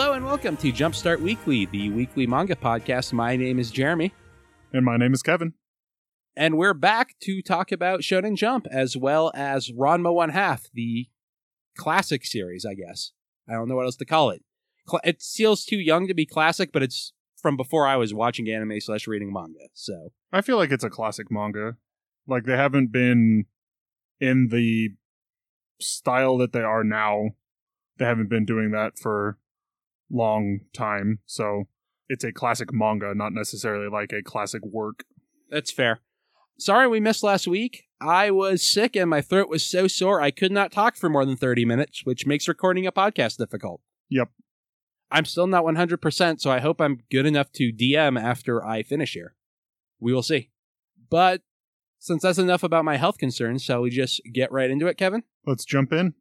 Hello and welcome to Jumpstart Weekly, the weekly manga podcast. My name is Jeremy, And my name is Kevin. and we're back to talk about Shonen Jump as well as Ranma One Half, the classic series, I guess. I don't know what else to call it. It feels too young to be classic, but it's from before I was watching anime slash reading manga. So I feel like it's a classic manga. Like they haven't been in the style that they are now. They haven't been doing that for long time. So it's a classic manga, not necessarily like a classic work. that's fair. Sorry we missed last week. I was sick and my throat was so sore I could not talk for more than 30 minutes, which makes recording a podcast difficult. Yep. I'm still not 100%, so I hope I'm good enough to DM after I finish here. We will see. But since that's enough about my health concerns, shall we just get right into it, Kevin? Let's jump in.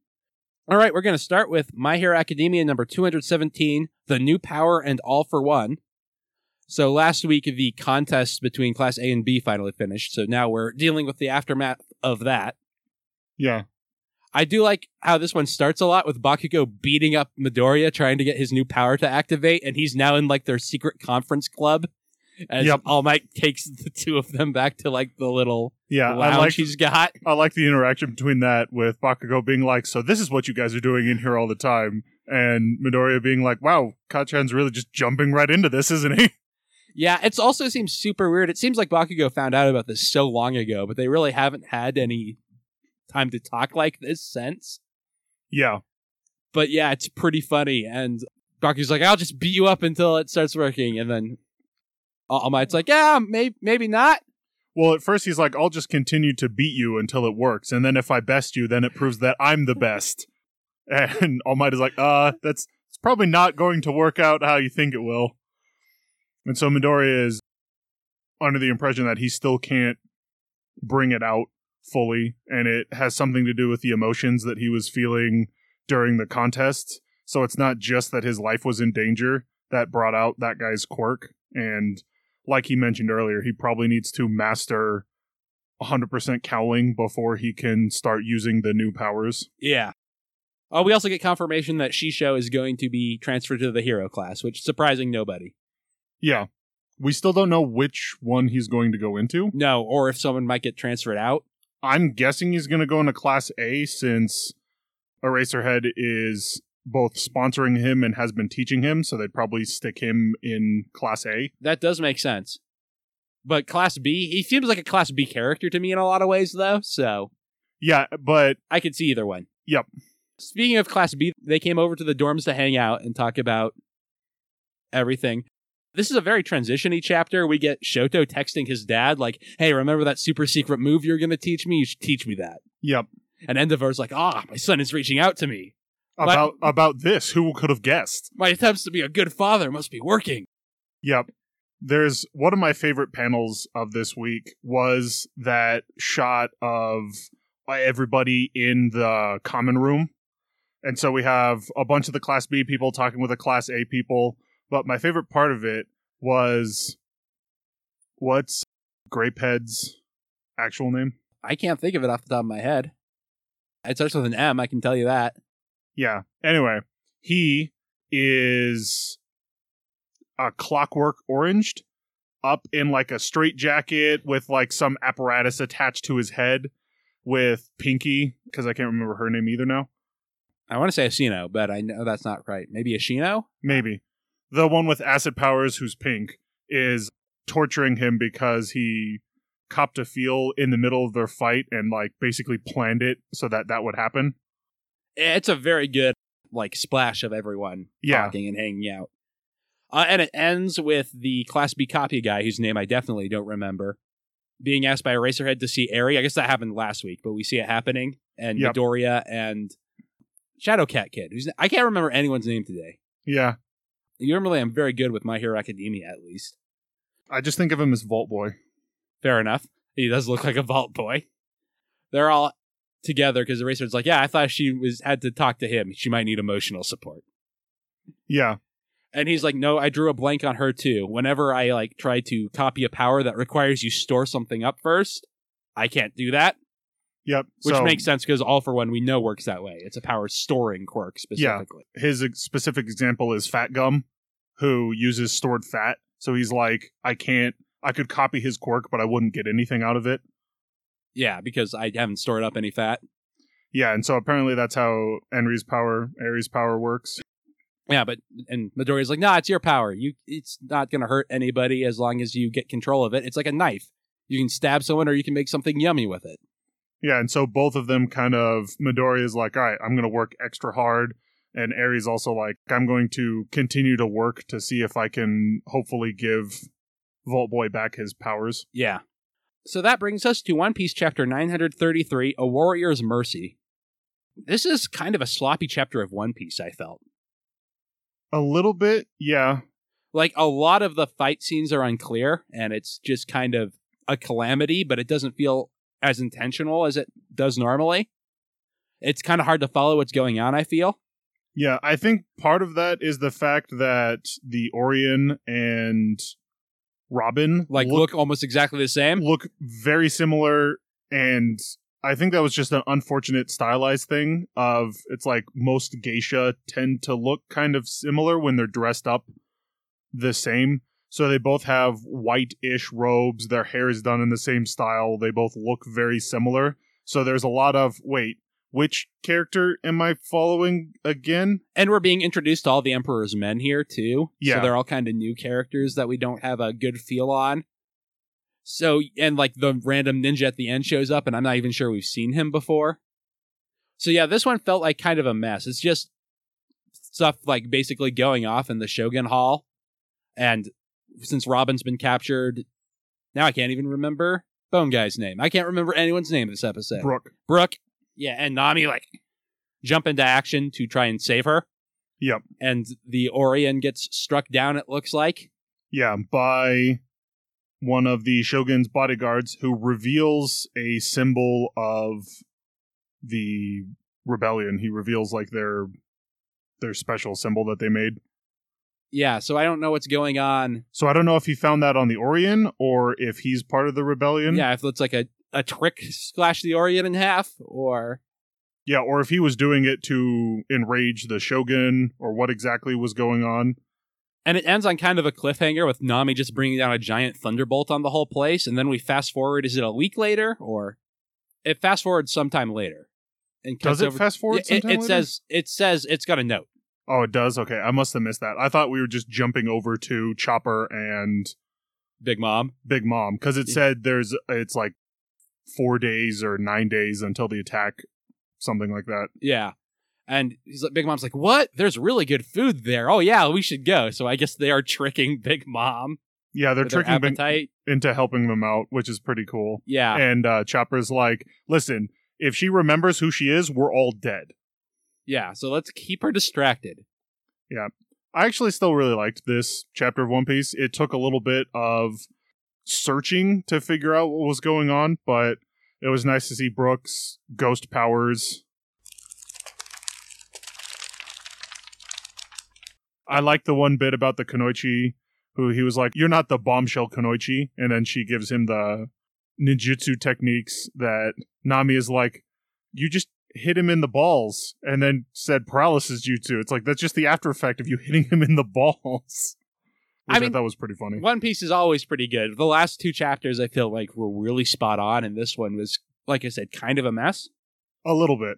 All right, we're going to start with My Hero Academia number 217, The New Power and All for One. So last week, the contest between Class A and B finally finished. So now we're dealing with the aftermath of that. Yeah. I do like how this one starts a lot with Bakugo beating up Midoriya, trying to get his new power to activate, and he's now in like their secret conference club. As Yep. All Might takes the two of them back to like the little Yeah. lounge I like he's got. I like the interaction between that with Bakugo being like, So this is what you guys are doing in here all the time and Midoriya being like, Wow, Kacchan's really just jumping right into this, isn't he? Yeah, it's also seems super weird. It seems like Bakugo found out about this so long ago, but they really haven't had any time to talk like this since. Yeah. But yeah, it's pretty funny. And Bakugo's like, I'll just beat you up until it starts working. And then All Might's like, yeah, maybe, maybe not. Well, at first he's like, I'll just continue to beat you until it works. And then if I best you, then it proves that I'm the best. And All Might is like, uh, that's it's probably not going to work out how you think it will. And so Midoriya is under the impression that he still can't bring it out fully. And it has something to do with the emotions that he was feeling during the contest. So it's not just that his life was in danger that brought out that guy's quirk. And like he mentioned earlier, he probably needs to master 100% cowling before he can start using the new powers. Yeah. Oh, we also get confirmation that Shinso is going to be transferred to the hero class, which surprising nobody. Yeah. We still don't know which one he's going to go into. No, or if someone might get transferred out. I'm guessing he's going to go into Class A since Eraserhead is both sponsoring him and has been teaching him, so they'd probably stick him in Class A. That does make sense. But Class B, he seems like a Class B character to me in a lot of ways, though, so Yeah, but I could see either one. Yep. Speaking of Class B, they came over to the dorms to hang out and talk about everything. This is a very transitiony chapter. We get Shoto texting his dad, like, hey, remember that super secret move you're going to teach me? You should teach me that. yep. And Endeavor's like, ah, my son is reaching out to me. What? About about this, who could have guessed? My attempts to be a good father must be working. Yep. There's one of my favorite panels of this week was that shot of everybody in the common room. And so we have a bunch of the class B people talking with the class A people, but my favorite part of it was what's Grapehead's actual name? I can't think of it off the top of my head. It starts with an M, I can tell you that. Yeah. Anyway, he is a clockwork oranged up in like a straight jacket with like some apparatus attached to his head with Pinky, because I can't remember her name either now. I want to say Ashino, but I know that's not right. Maybe Ashino? Maybe. The one with acid powers who's pink is torturing him because he copped a feel in the middle of their fight and like basically planned it so that that would happen. It's a very good like splash of everyone Yeah. talking and hanging out. Uh, and it ends with the Class B copy guy, whose name I definitely don't remember, being asked by Eraserhead to see Eri. I guess that happened last week, but we see it happening. And Yep. Midoriya and Shadowcat Kid, who's I can't remember anyone's name today. Yeah. Normally, I'm very good with My Hero Academia, at least. I just think of him as Vault Boy. Fair enough. He does look like a vault boy. They're all together because Eraserhead's like, yeah, I thought she was had to talk to him. She might need emotional support. Yeah. And he's like, no, I drew a blank on her too. Whenever I like try to copy a power that requires you store something up first, I can't do that. Yep. which so makes sense because All for One we know works that way. It's a power storing quirk specifically. his ex- specific example is Fat Gum, who uses stored fat. So he's like, I can't. I could copy his quirk, but I wouldn't get anything out of it. Yeah, because I haven't stored up any fat. Yeah, and so apparently that's how Enri's power, Eri's power works. Yeah, but and Midoriya's like, nah, it's your power. You, it's not gonna hurt anybody as long as you get control of it. It's like a knife. You can stab someone, or you can make something yummy with it. Yeah, and so both of them kind of Midori is like, all right, I'm gonna work extra hard, and Ares also like, I'm going to continue to work to see if I can hopefully give Vault Boy back his powers. Yeah. So that brings us to One Piece chapter 933, A Warrior's Mercy. This is kind of a sloppy chapter of One Piece, I felt. A little bit, yeah, Like a lot of the fight scenes are unclear, and it's just kind of a calamity, but it doesn't feel as intentional as it does normally. It's kind of hard to follow what's going on, I feel. Yeah, I think part of that is the fact that the Oiran and Robin Like, look look almost exactly the same. look very similar and I think that was just an unfortunate stylized thing of it's like most geisha tend to look kind of similar when they're dressed up the same. So they both have white-ish robes, their hair is done in the same style, they both look very similar. So there's a lot of wait, which character am I following again? And we're being introduced to all the Emperor's men here too. Yeah. So they're all kind of new characters that we don't have a good feel on. So and like the random ninja at the end shows up and I'm not even sure we've seen him before. So yeah, this one felt like kind of a mess. It's just stuff like basically going off in the Shogun Hall. And since Robin's been captured, now I can't even remember Bone Guy's name. I can't remember anyone's name in this episode. Brook. Brook. Yeah, and Nami like jump into action to try and save her. Yep. And the Oiran gets struck down, it looks like. Yeah, by one of the Shogun's bodyguards who reveals a symbol of the rebellion. He reveals like their their special symbol that they made. Yeah, so I don't know what's going on. So I don't know if he found that on the Oiran or if he's part of the rebellion. Yeah, if it's like a, a trick slash the Oiran in half, or Yeah, or if he was doing it to enrage the Shogun or what exactly was going on. and it ends on kind of a cliffhanger with Nami just bringing down a giant thunderbolt on the whole place, and then we fast forward. Is it a week later, or it fast forwards sometime later? And Does it over- fast forward it, it says it says it's got a note. Oh, it does? Okay. I must have missed that. I thought we were just jumping over to Chopper and Big Mom. Big Mom because it said there's it's like four days or nine days until the attack, something like that. Yeah. And he's like, Big Mom's like, what? There's really good food there. Oh yeah, we should go. So I guess they are tricking Big Mom. Yeah, they're tricking Big into helping them out, which is pretty cool. Yeah. And uh, Chopper's like, "Listen, if she remembers who she is, we're all dead." Yeah. So let's keep her distracted. Yeah. I actually still really liked this chapter of One Piece. It took a little bit of searching to figure out what was going on, but it was nice to see Brook's ghost powers. I like the one bit about the Kunoichi, who he was like, You're not the bombshell Kunoichi. And then she gives him the ninjutsu techniques that Nami is like, You just hit him in the balls and then said paralysis jutsu. It's like that's just the after effect of you hitting him in the balls. Which I I, mean, thought was pretty funny. One Piece is always pretty good. The last two chapters I feel like were really spot on, and this one was, like I said, kind of a mess. A little bit.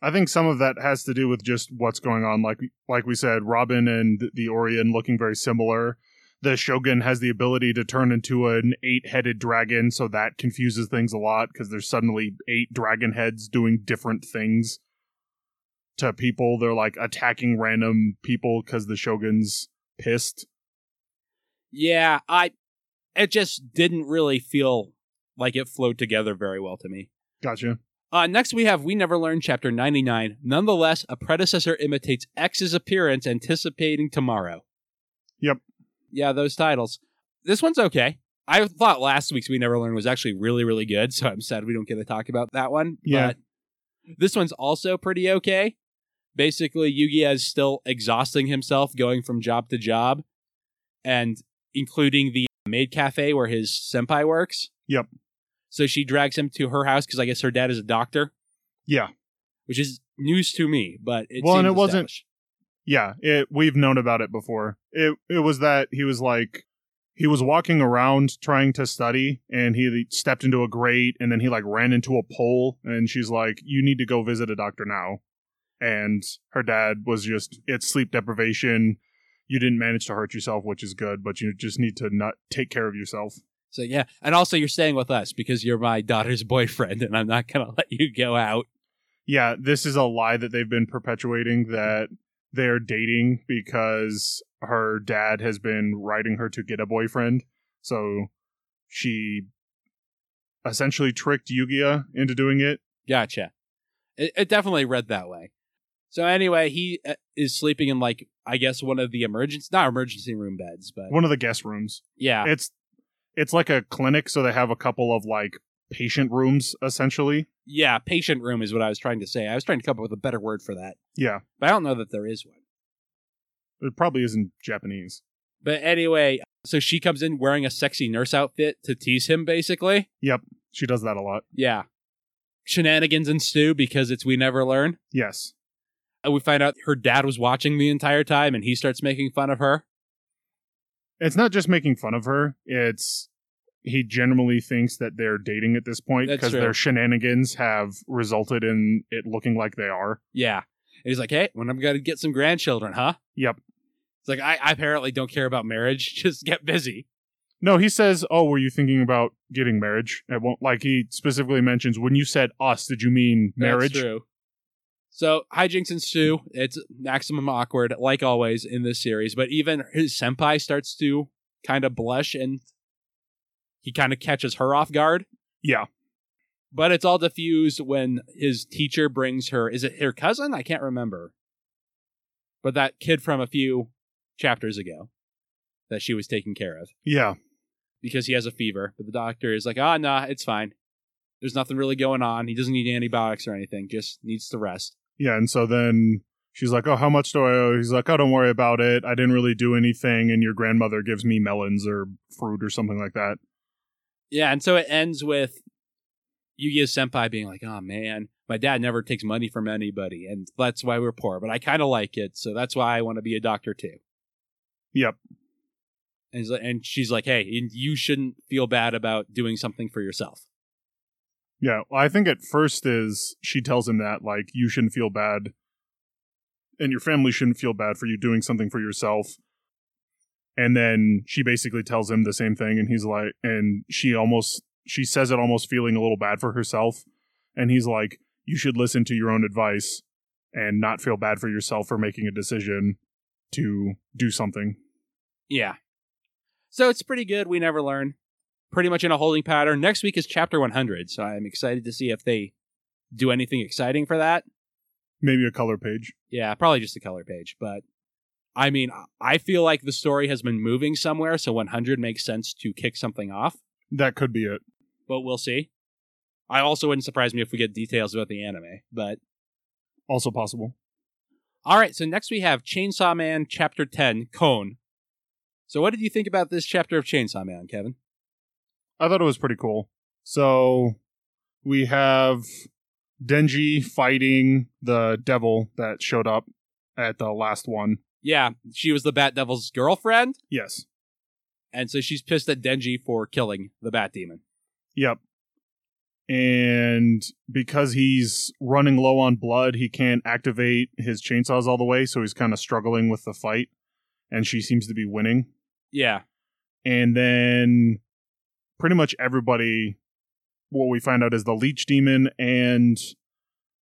I think some of that has to do with just what's going on. Like like we said, Robin and the Oiran looking very similar. The Shogun has the ability to turn into an eight-headed dragon, so that confuses things a lot because there's suddenly eight dragon heads doing different things to people. They're like attacking random people because the Shogun's pissed. Yeah, I. It just didn't really feel like it flowed together very well to me. Gotcha. Uh, next, we have We Never Learned, Chapter 99. Nonetheless, a predecessor imitates X's appearance, anticipating tomorrow. Yep. Yeah, those titles. This one's okay. I thought last week's We Never Learned was actually really, really good, so I'm sad we don't get to talk about that one. Yeah. But this one's also pretty okay. Basically, Yuiga is still exhausting himself going from job to job, and including the maid cafe where his senpai works. Yep. So she drags him to her house because I guess her dad is a doctor, Yeah. which is news to me. But it Well, and it wasn't- Yeah, it we've known about it before. It it was that he was like he was walking around trying to study and he stepped into a grate and then he like ran into a pole and she's like you need to go visit a doctor now. And her dad was just it's sleep deprivation. You didn't manage to hurt yourself, which is good, but you just need to not take care of yourself. So yeah, and also you're staying with us because you're my daughter's boyfriend, and I'm not gonna let you go out. Yeah, this is a lie that they've been perpetuating that they're dating because her dad has been writing her to get a boyfriend. So she essentially tricked Yuiga into doing it. Gotcha. It, it definitely read that way. So anyway, he uh, is sleeping in like I guess one of the emergency, not emergency room beds, but One of the guest rooms. yeah, It's it's like a clinic, so they have a couple of like patient rooms essentially. yeah, patient room is what I was trying to say. I was trying to come up with a better word for that, Yeah. but I don't know that there is one. It probably isn't Japanese. But anyway, so she comes in wearing a sexy nurse outfit to tease him, basically. Yep, she does that a lot. Yeah. Shenanigans ensue because it's We Never Learn. Yes. And we find out her dad was watching the entire time and he starts making fun of her. It's not just making fun of her. It's he generally thinks that they're dating at this point because their shenanigans have resulted in it looking like they are. Yeah. And he's like, hey, when I'm going to get some grandchildren, huh? Yep. It's like, I, I apparently don't care about marriage. Just get busy. No, he says, "Oh, were you thinking about getting marriage?" It won't like he specifically mentions when you said us, did you mean marriage? That's true. So hijinks ensue. It's maximum awkward, like always in this series. But even his senpai starts to kind of blush and he kind of catches her off guard. Yeah. But it's all diffused when his teacher brings her. Is it her cousin? I can't remember. But that kid from a few chapters ago that she was taking care of Yeah. because he has a fever. But the doctor is like, ah, nah, it's fine. There's nothing really going on. He doesn't need antibiotics or anything, just needs to rest. Yeah, and so then she's like, "Oh, how much do I owe?" He's like, "Oh, don't worry about it. I didn't really do anything, and your grandmother gives me melons or fruit or something like that." Yeah, and so it ends with Yu-Gi-Oh! Senpai being like, oh man, my dad never takes money from anybody, and that's why we're poor, but I kind of like it, so that's why I want to be a doctor too. Yep. And, he's like, and she's like, hey, you shouldn't feel bad about doing something for yourself. Yeah, well, I think at first is she tells him that like you shouldn't feel bad, and your family shouldn't feel bad for you doing something for yourself. And then she basically tells him the same thing, and he's like, and she almost she says it almost feeling a little bad for herself, and he's like, you should listen to your own advice and not feel bad for yourself for making a decision to do something. Yeah. So it's pretty good. We never learn. Pretty much in a holding pattern. Next week is chapter 100, so I'm excited to see if they do anything exciting for that. Maybe a color page. Yeah, probably just a color page, but I mean, I feel like the story has been moving somewhere, so 100 makes sense to kick something off, That could be it. but we'll see. I also wouldn't surprise me if we get details about the anime, but Also possible. all right, so next we have Chainsaw Man chapter 10, Kon. So what did you think about this chapter of Chainsaw Man, Kevin? I thought it was pretty cool. So we have Denji fighting the devil that showed up at the last one. Yeah, she was the Bat Devil's girlfriend, Yes. and so she's pissed at Denji for killing the Bat Demon. Yep. And because he's running low on blood, he can't activate his chainsaws all the way, so he's kind of struggling with the fight. And she seems to be winning. Yeah, And then pretty much everybody, what we find out is the leech demon and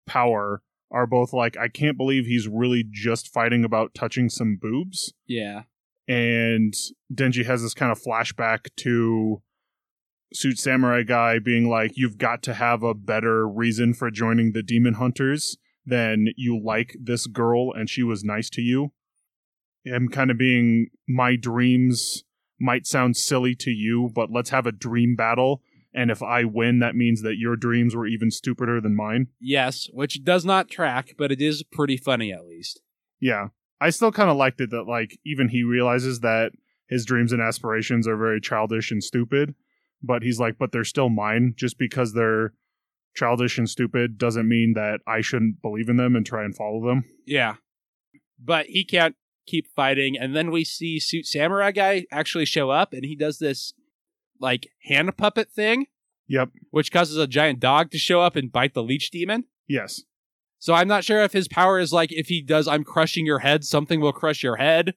power are both like, I can't believe he's really just fighting about touching some boobs. yeah, And Denji has this kind of flashback to Suit Samurai guy being like, You've got to have a better reason for joining the demon hunters than you like this girl and she was nice to you. Him kind of being, My dreams might sound silly to you, but let's have a dream battle. And if I win, that means that your dreams were even stupider than mine. yes, which does not track, but it is pretty funny at least. Yeah. I still kind of liked it that, like, even he realizes that his dreams and aspirations are very childish and stupid, but he's like, but they're still mine. Just because they're childish and stupid doesn't mean that I shouldn't believe in them and try and follow them. Yeah. But he can't keep fighting. And then we see Suit Samurai guy actually show up and he does this like hand puppet thing, Yep. which causes a giant dog to show up and bite the leech demon. Yes. So I'm not sure if his power is like if he does I'm crushing your head, something will crush your head.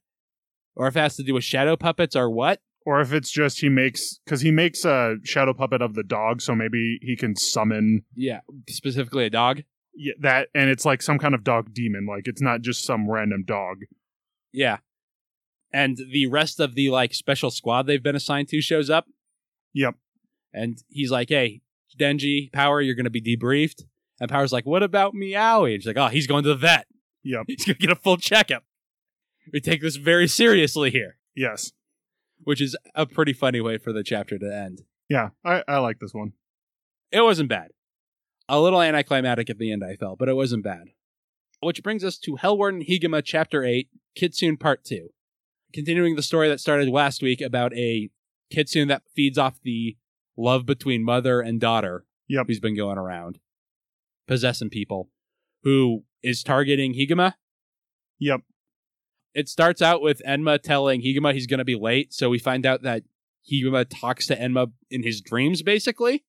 Or if it has to do with shadow puppets or what. Or if it's just he makes because he makes a shadow puppet of the dog, so maybe he can summon Yeah. Specifically a dog. yeah, that, and it's like some kind of dog demon. Like it's not just some random dog. Yeah. And the rest of the like special squad they've been assigned to shows up. Yep. And he's like, Hey, Denji, Power, you're gonna be debriefed. And Power's like, What about Meowy? And she's like, Oh, he's going to the vet. Yep. He's gonna get a full checkup. We take this very seriously here. Yes. Which is a pretty funny way for the chapter to end. Yeah. I, I like this one. It wasn't bad. A little anticlimactic at the end, I felt, but it wasn't bad. Which brings us to Hellwarden Higuma Chapter 8, Kitsune Part 2. Continuing the story that started last week about a kitsune that feeds off the love between mother and daughter. Yep. Who's been going around possessing people, who is targeting Higuma. Yep. It starts out with Enma telling Higuma he's going to be late, so we find out that Higuma talks to Enma in his dreams, basically.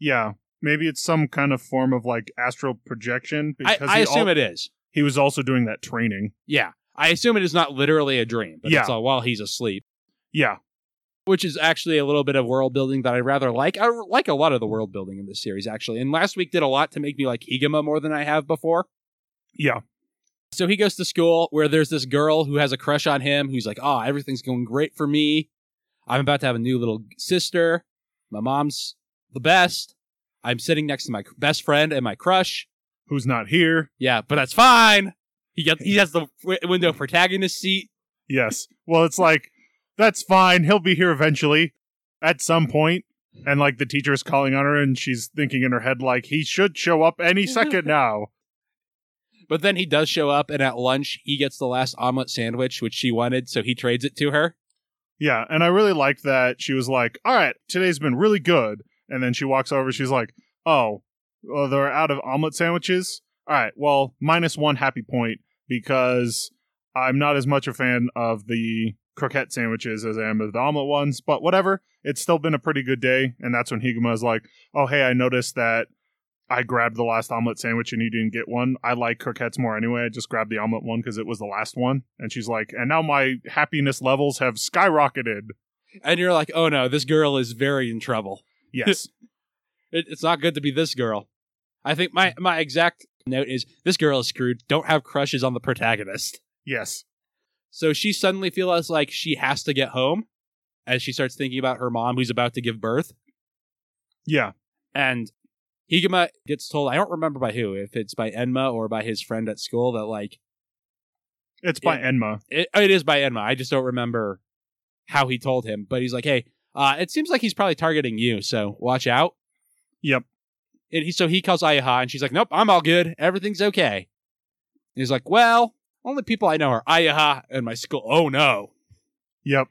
Yeah. Maybe it's some kind of form of like astral projection I, because I he, assume al- it is. He was also doing that training. Yeah. I assume it is not literally a dream, but it's Yeah. all while he's asleep, Yeah. which is actually a little bit of world building that I rather like. I like a lot of the world building in this series, actually. And last week did a lot to make me like Higuma more than I have before. Yeah. So he goes to school where there's this girl who has a crush on him who's like, oh, everything's going great for me. I'm about to have a new little sister. My mom's the best. I'm sitting next to my best friend and my crush. Who's not here? Yeah, but that's fine. He gets he has the window protagonist seat. Yes. Well, it's like that's fine. He'll be here eventually, at some point. And like the teacher's calling on her, and she's thinking in her head like he should show up any second now. But then he does show up, and at lunch he gets the last omelet sandwich, which she wanted, so he trades it to her. Yeah, and I really liked that she was like, "All right, today's been really good," and then she walks over. She's like, "Oh, well, they're out of omelet sandwiches. All right, well, minus one happy point because I'm not as much a fan of the croquette sandwiches as I am of the omelet ones. But whatever, it's still been a pretty good day." And that's when Higuma is like, "Oh, hey, I noticed that." I grabbed the last omelet sandwich and you didn't get one. I like croquettes more anyway. I just grabbed the omelet one because it was the last one. And she's like, and now my happiness levels have skyrocketed. And you're like, oh no, this girl is very in trouble. Yes. It, it's not good to be this girl. I think my my exact note is this girl is screwed. Don't have crushes on the protagonist. yes. So she suddenly feels like she has to get home as she starts thinking about her mom who's about to give birth. Yeah. And Higuma gets told, I don't remember by who, if it's by Enma or by his friend at school, that like It's by Yeah. Enma. it, it is by Enma. I just don't remember how he told him. But he's like, hey, uh, it seems like he's probably targeting you, so watch out. Yep. And he so he calls Ayaha, and she's like, nope, I'm all good. Everything's okay. And he's like, well, only people I know are Ayaha and my school. Oh no. Yep.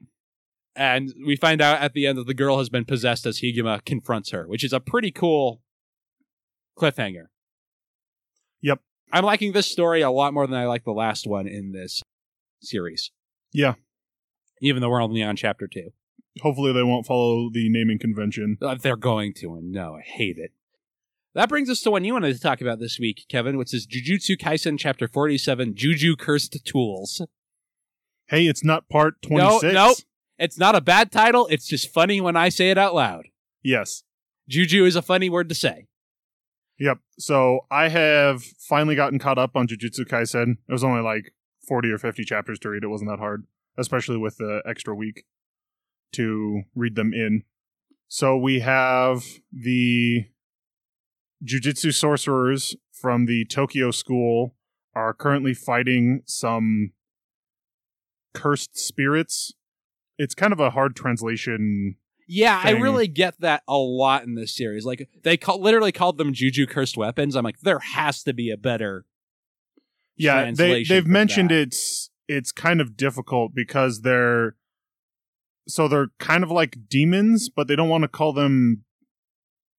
And we find out at the end that the girl has been possessed as Higuma confronts her, which is a pretty cool cliffhanger. Yep. I'm liking this story a lot more than I like the last one in this series. Yeah. Even though we're only on chapter two. Hopefully they won't follow the naming convention. Uh, They're going to, and no, I hate it. That brings us to one you wanted to talk about this week, Kevin, which is Jujutsu Kaisen chapter 47, Juju Cursed Tools. Hey, it's not part No, 26. nope. It's not a bad title, it's just funny when I say it out loud. Yes. Juju is a funny word to say. Yep. So I have finally gotten caught up on Jujutsu Kaisen. It was only like 40 or 50 chapters to read. It wasn't that hard, especially with the extra week to read them in. So we have the Jujutsu sorcerers from the Tokyo school are currently fighting some cursed spirits. It's kind of a hard translation. Yeah, I really get that a lot in this series. Like they call, literally called them Juju cursed weapons. I'm like, there has to be a better. yeah they, they've mentioned that. it's it's kind of difficult because they're so they're kind of like demons, but they don't want to call them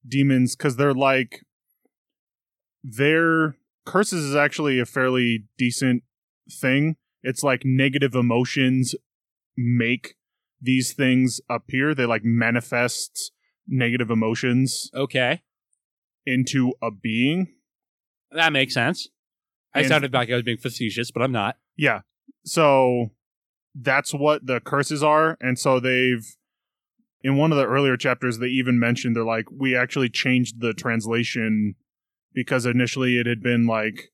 demons because they're like their curses is actually a fairly decent thing. It's like negative emotions make these things appear. They like manifest negative emotions Okay. into a being. That makes sense. I And- sounded like I was being facetious, but I'm not. Yeah. So that's what the curses are. And so they've, in one of the earlier chapters, they even mentioned they're like, we actually changed the translation because initially it had been like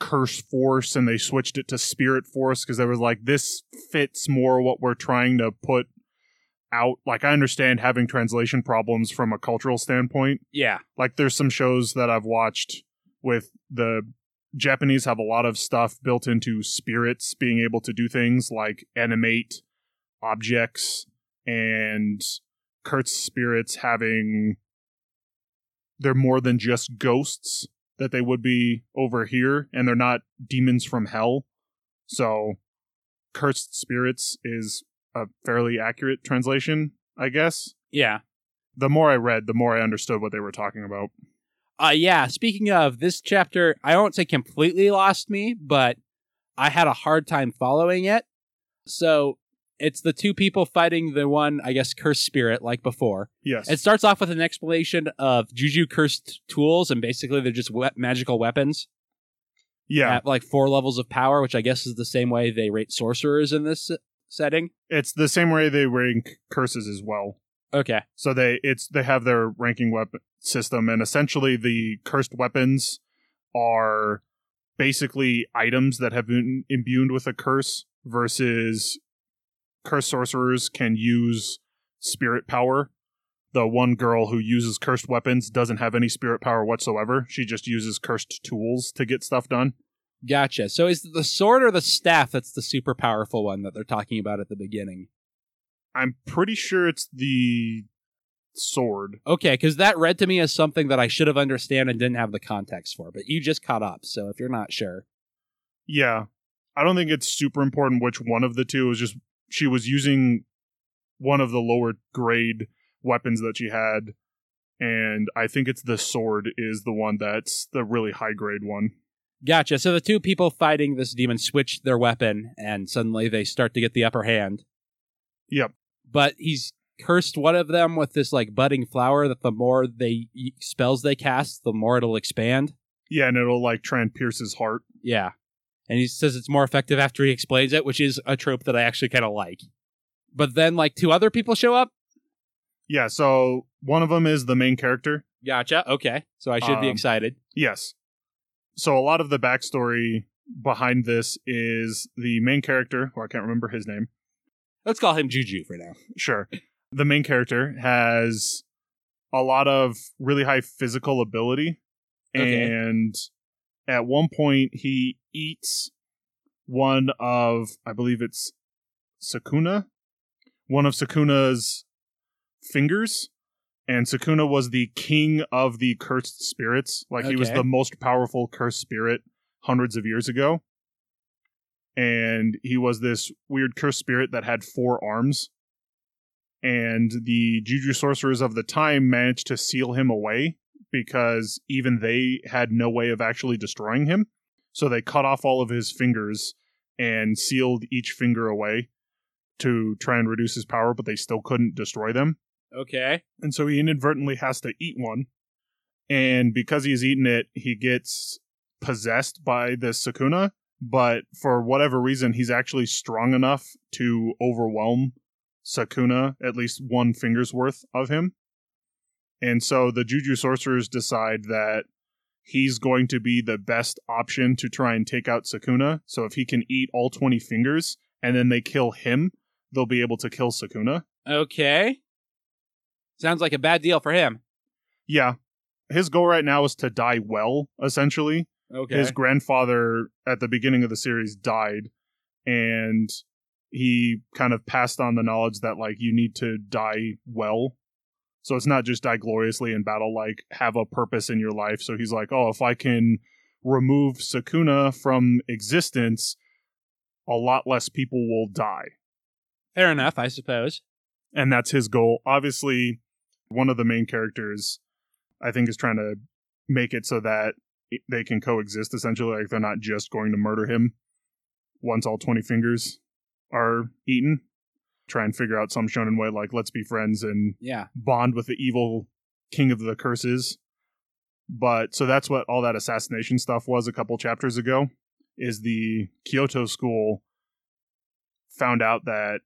curse force and they switched it to spirit force because they was like, this fits more what we're trying to put out. Like, I understand having translation problems from a cultural standpoint Yeah. like there's some shows that I've watched with the Japanese have a lot of stuff built into spirits being able to do things like animate objects and cursed spirits having they're more than just ghosts that they would be over here and they're not demons from hell. So cursed spirits is a fairly accurate translation, I guess. Yeah. The more I read, the more I understood what they were talking about. Uh, yeah. Speaking of this chapter, I won't say completely lost me, but I had a hard time following it. So it's the two people fighting the one, I guess, cursed spirit like before. Yes. It starts off with an explanation of juju cursed tools, and basically they're just we- magical weapons yeah. at like four levels of power, which I guess is the same way they rate sorcerers in this uh, setting. It's the same way they rank curses as well. Okay. So they it's they have their ranking weapon system and essentially the cursed weapons are basically items that have been imbued with a curse versus cursed sorcerers can use spirit power. The one girl who uses cursed weapons doesn't have any spirit power whatsoever. She just uses cursed tools to get stuff done. Gotcha. So is the sword or the staff that's the super powerful one that they're talking about at the beginning? I'm pretty sure it's the sword. Okay, because that read to me as something that I should have understand and didn't have the context for, but you just caught up. So if you're not sure, Yeah. I don't think it's super important which one of the two. is just she was using one of the lower grade weapons that she had. And I think it's the sword is the one that's the really high grade one. gotcha. So the two people fighting this demon switch their weapon, and suddenly they start to get the upper hand. Yep. But he's cursed one of them with this like budding flower that the more they spells they cast, the more it'll expand. Yeah, and it'll like try and pierce his heart. Yeah. And he says it's more effective after he explains it, which is a trope that I actually kind of like. But then, like, two other people show up. Yeah, so one of them is the main character. Gotcha. Okay. So I should be Um, excited. Yes. So a lot of the backstory behind this is the main character, or I can't remember his name. Let's call him Juju for now. Sure. The main character has a lot of really high physical ability. Okay. And at one point, he eats one of, I believe it's Sukuna, one of Sukuna's fingers. And Sukuna was the king of the cursed spirits. Like he was the most powerful cursed spirit hundreds of years ago. And he was this weird cursed spirit that had four arms. And the Juju sorcerers of the time managed to seal him away because even they had no way of actually destroying him. So they cut off all of his fingers and sealed each finger away to try and reduce his power, but they still couldn't destroy them. Okay. And so he inadvertently has to eat one. And because he's eaten it, he gets possessed by the Sukuna. But for whatever reason, he's actually strong enough to overwhelm Sukuna, at least one finger's worth of him. And so the Juju sorcerers decide that he's going to be the best option to try and take out Sukuna. So if he can eat all 20 fingers and then they kill him, they'll be able to kill Sukuna. Okay. Sounds like a bad deal for him. Yeah. His goal right now is to die well, essentially. Okay. His grandfather at the beginning of the series died, and he kind of passed on the knowledge that, like, you need to die well. So it's not just die gloriously in battle, like, have a purpose in your life. So he's like, oh, if I can remove Sukuna from existence, a lot less people will die. Fair enough, I suppose. and that's his goal. Obviously, one of the main characters, I think, is trying to make it so that they can coexist. Essentially, like they're not just going to murder him once all twenty fingers are eaten. Try and figure out some shonen way, like let's be friends and Yeah. bond with the evil king of the curses. But so that's what all that assassination stuff was a couple chapters ago. Is the Kyoto school found out that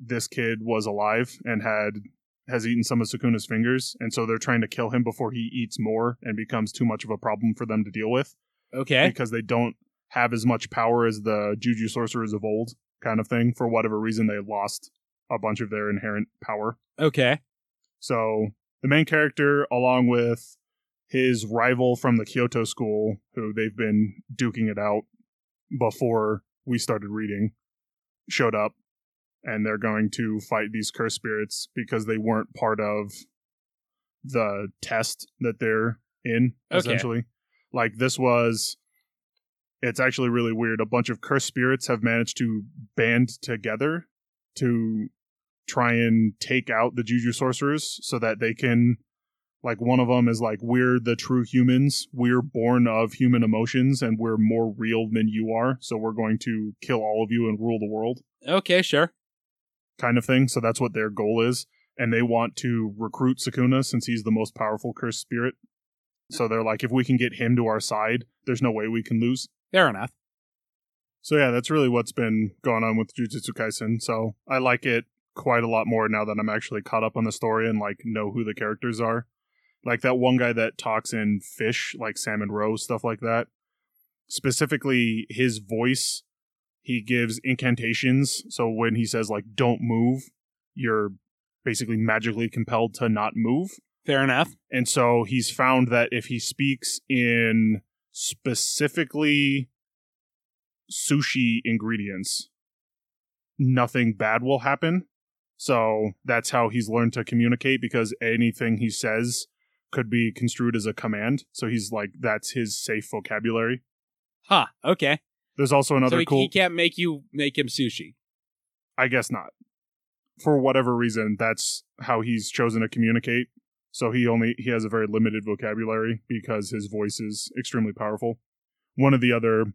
this kid was alive and had has eaten some of Sukuna's fingers, and so they're trying to kill him before he eats more and becomes too much of a problem for them to deal with Okay. because they don't have as much power as the Juju sorcerers of old, kind of thing. For whatever reason, they lost a bunch of their inherent power. Okay. So the main character, along with his rival from the Kyoto school, who they've been duking it out before we started reading, showed up. And they're going to fight these cursed spirits because they weren't part of the test that they're in, Okay. essentially. Like this was it's actually really weird. A bunch of cursed spirits have managed to band together to try and take out the juju sorcerers so that they can like one of them is like we're the true humans. We're born of human emotions and we're more real than you are so we're going to kill all of you and rule the world. Okay, sure. kind of thing so that's what their goal is. And they want to recruit Sukuna since he's the most powerful cursed spirit. So they're like if we can get him to our side there's no way we can lose Fair enough. so yeah, that's really what's been going on with Jujutsu Kaisen. So I like it quite a lot more now that I'm actually caught up on the story and like know who the characters are. Like that one guy that talks in fish, like salmon roe, stuff like that. Specifically, his voice, he gives incantations. So when he says like "don't move," you're basically magically compelled to not move. Fair enough. And so he's found that if he speaks in specifically sushi ingredients, nothing bad will happen. So that's how he's learned to communicate because anything he says could be construed as a command. So he's like, that's his safe vocabulary. Huh. Okay. There's also another so he, cool. he can't make you make him sushi. I guess not. For whatever reason, that's how he's chosen to communicate. So he only he has a very limited vocabulary because his voice is extremely powerful. One of the other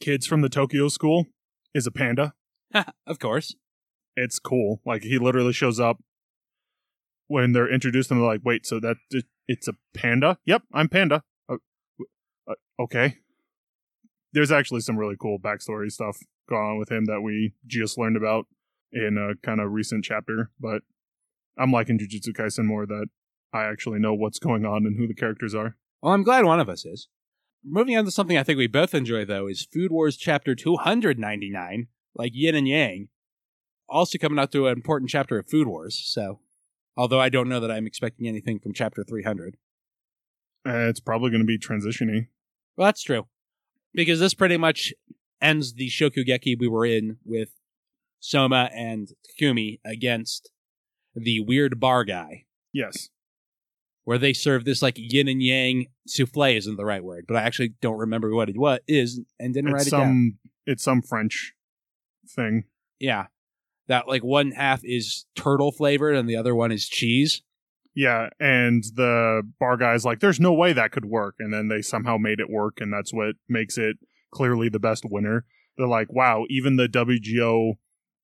kids from the Tokyo school is a panda. of course. It's cool. Like he literally shows up when they're introduced and they're like, "Wait, so that it, it's a panda?" Yep, I'm panda. Uh, uh, okay. There's actually some really cool backstory stuff going on with him that we just learned about in a kind of recent chapter, but I'm liking Jujutsu Kaisen more that I actually know what's going on and who the characters are. Well, I'm glad one of us is. Moving on to something I think we both enjoy, though, is Food Wars Chapter 299, like Yin and Yang. Also coming out to an important chapter of Food Wars, so. Although I don't know that I'm expecting anything from Chapter 300. Uh, it's probably going to be transitioning. Well, that's true. Because this pretty much ends the Shokugeki we were in with Soma and Takumi against the weird bar guy, Yes. Where they serve this like yin and yang souffle isn't the right word, but I actually don't remember what it what is and didn't write It's it down. it's some French thing. Yeah. That like one half is turtle flavored and the other one is cheese. Yeah, and the bar guy's like, "There's no way that could work," and then they somehow made it work, and that's what makes it clearly the best winner. They're like, "Wow, even the WGO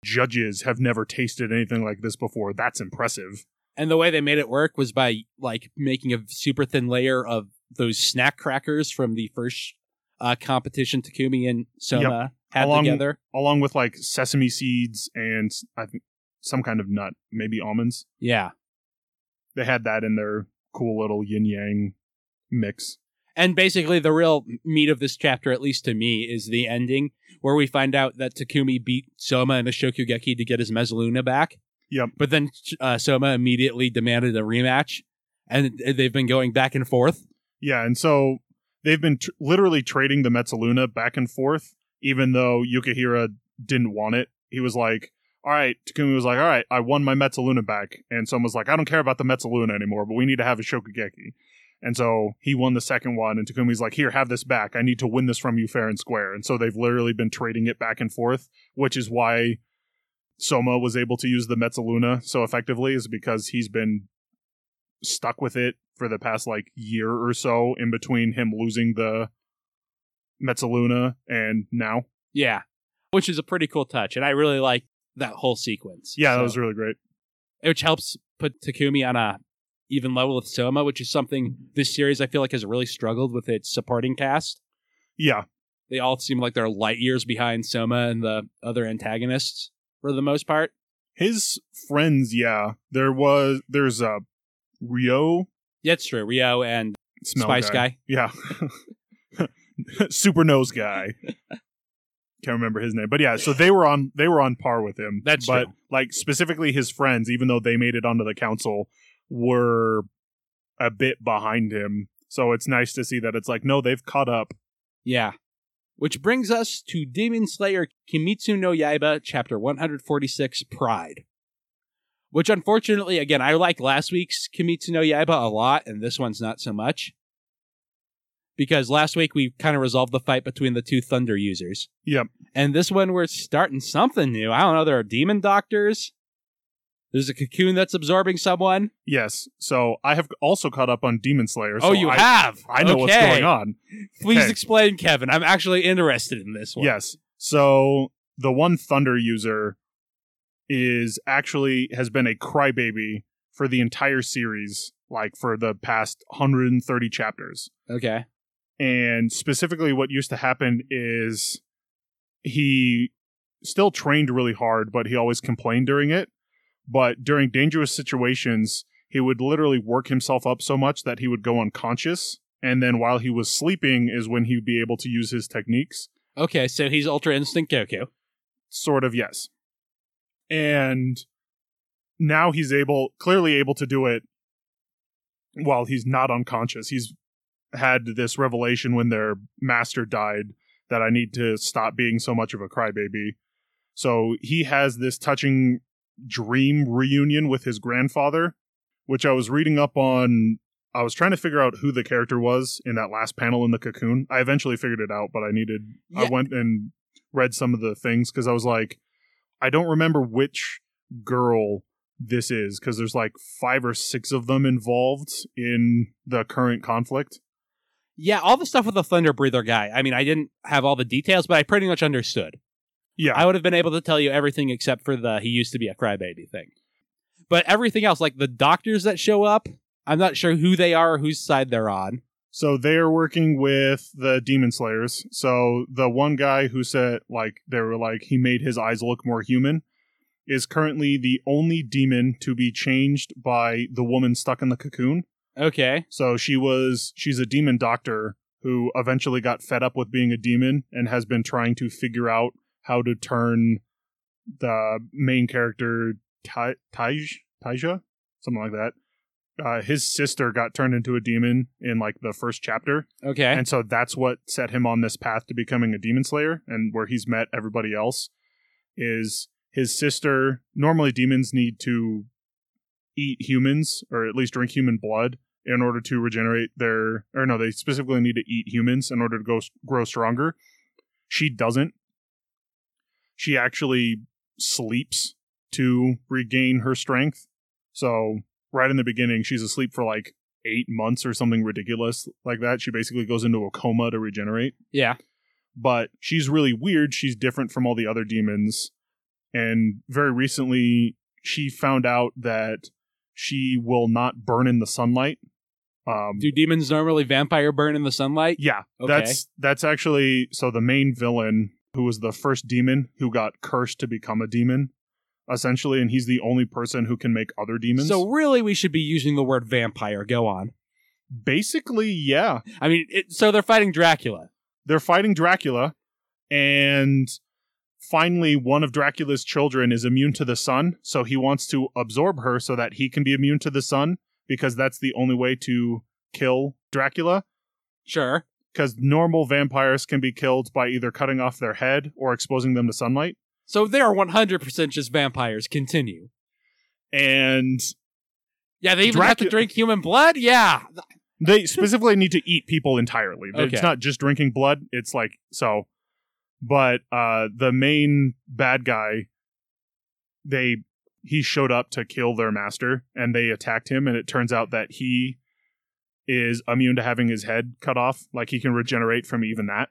judges have never tasted anything like this before. That's impressive." And the way they made it work was by like making a super thin layer of those snack crackers from the first uh, competition Takumi and Soma had Along- together. Along with like sesame seeds and I think some kind of nut, maybe almonds. Yeah. They had that in their cool little yin yang mix. And basically, the real meat of this chapter, at least to me, is the ending where we find out that Takumi beat Soma in a Shokugeki to get his Mezzaluna back. Yep. But then uh, Soma immediately demanded a rematch, and they've been going back and forth. Yeah, and so they've been tr- literally trading the Mezzaluna back and forth, even though Yukihira didn't want it. He was like, all right, Takumi was like, all right, I won my Mezzaluna back. And someone was like, I don't care about the Mezzaluna anymore, but we need to have a Shokugeki. And so he won the second one, and Takumi's like, here, have this back. I need to win this from you fair and square. And so they've literally been trading it back and forth, which is why Soma was able to use the Mezzaluna so effectively is because he's been stuck with it for the past like year or so in between him losing the Mezzaluna and now. Yeah, which is a pretty cool touch, and I really like that whole sequence. Yeah, that was really great. which helps put Takumi on a even level with Soma, which is something this series I feel like has really struggled with its supporting cast. Yeah, They all seem like they're light years behind Soma and the other antagonists for the most part. his friends. Yeah, there was there's a Rio Yeah, it's true. Rio and smell Spice Guy. Yeah, super nose guy. Can't remember his name, but yeah. So they were on they were on par with him. That's but true. like specifically his friends, even though they made it onto the council, were a bit behind him. So it's nice to see that it's like no, they've caught up. Yeah. Which brings us to Demon Slayer Kimetsu no Yaiba, chapter 146, Pride. Which unfortunately, again, I like last week's Kimetsu no Yaiba a lot, and this one's not so much. Because last week we kind of resolved the fight between the two Thunder users. Yep. And this one we're starting something new. I don't know, there are demon doctors. There's a cocoon that's absorbing someone. Yes. So I have also caught up on Demon Slayer. oh, you I, have. I know what's going on. Please Okay. explain, Kevin. I'm actually interested in this one. Yes. So the one Thunder user is actually has been a crybaby for the entire series, like for the past 130 chapters. Okay. And specifically, what used to happen is he still trained really hard, but he always complained during it. But during dangerous situations, he would literally work himself up so much that he would go unconscious. And then while he was sleeping, is when he'd be able to use his techniques. Okay, so he's Ultra Instinct Goku. sort of yes and now he's able clearly able to do it while he's not unconscious he's had this revelation when their master died that i need to stop being so much of a crybaby so he has this touching dream reunion with his grandfather which i was reading up on i was trying to figure out who the character was in that last panel in the cocoon i eventually figured it out but i needed i went and read some of the things because I was like, I don't remember which girl this is because there's like five or six of them involved in the current conflict. Yeah, all the stuff with the Thunder Breather guy. I mean, I didn't have all the details, but I pretty much understood. Yeah, I would have been able to tell you everything except for the he used to be a crybaby thing. But everything else, like the doctors that show up, I'm not sure who they are or whose side they're on. so they're working with the demon slayers. So the one guy who said like they were like he made his eyes look more human is currently the only demon to be changed by the woman stuck in the cocoon. Okay. So she was she's a demon doctor who eventually got fed up with being a demon and has been trying to figure out how to turn the main character Taj Taija something like that. Uh, his sister got turned into a demon in like the first chapter, Okay. and so that's what set him on this path to becoming a demon slayer. And where he's met everybody else is his sister. Normally, demons need to eat humans or at least drink human blood in order to regenerate their. Or no, they specifically need to eat humans in order to go grow stronger. She doesn't. She actually sleeps to regain her strength. So right in the beginning, she's asleep for like eight months or something ridiculous like that. She basically goes into a coma to regenerate. yeah. But she's really weird. She's different from all the other demons. And very recently, she found out that she will not burn in the sunlight. Um, Do demons normally vampire burn in the sunlight? yeah, Okay. that's that's actually so the main villain who was the first demon who got cursed to become a demon, essentially, and he's the only person who can make other demons. So really, we should be using the word vampire. Go on. basically, yeah, I mean, it, so they're fighting Dracula. they're fighting Dracula, and finally, one of Dracula's children is immune to the sun, so he wants to absorb her so that he can be immune to the sun because that's the only way to kill Dracula. Sure. Because normal vampires can be killed by either cutting off their head or exposing them to sunlight. So they are 100% just vampires. Continue. And Yeah, they even have to drink human blood? Yeah. they specifically need to eat people entirely. Okay. It's not just drinking blood. It's like so. But uh, the main bad guy they he showed up to kill their master and they attacked him and it turns out that he is immune to having his head cut off like he can regenerate from even that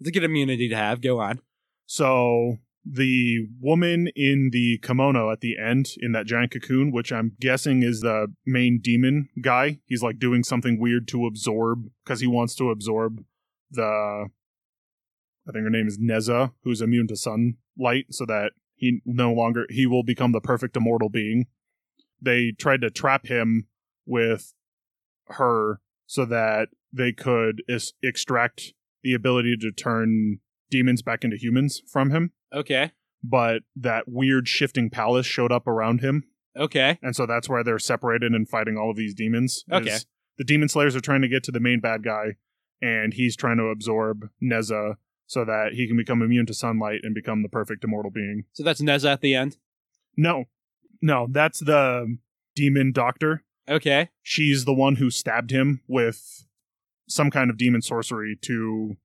It's a good immunity to have. Go on. so the woman in the kimono at the end in that giant cocoon which i'm guessing is the main demon guy he's like doing something weird to absorb because he wants to absorb the i think her name is neza who's immune to sunlight so that he no longer he will become the perfect immortal being they tried to trap him with her so that they could is- extract the ability to turn demons back into humans from him Okay. but that weird shifting palace showed up around him Okay. and so that's why they're separated and fighting all of these demons Okay. the demon slayers are trying to get to the main bad guy and he's trying to absorb neza so that he can become immune to sunlight and become the perfect immortal being So that's Neza at the end. no no that's the demon doctor Okay. she's the one who stabbed him with some kind of demon sorcery to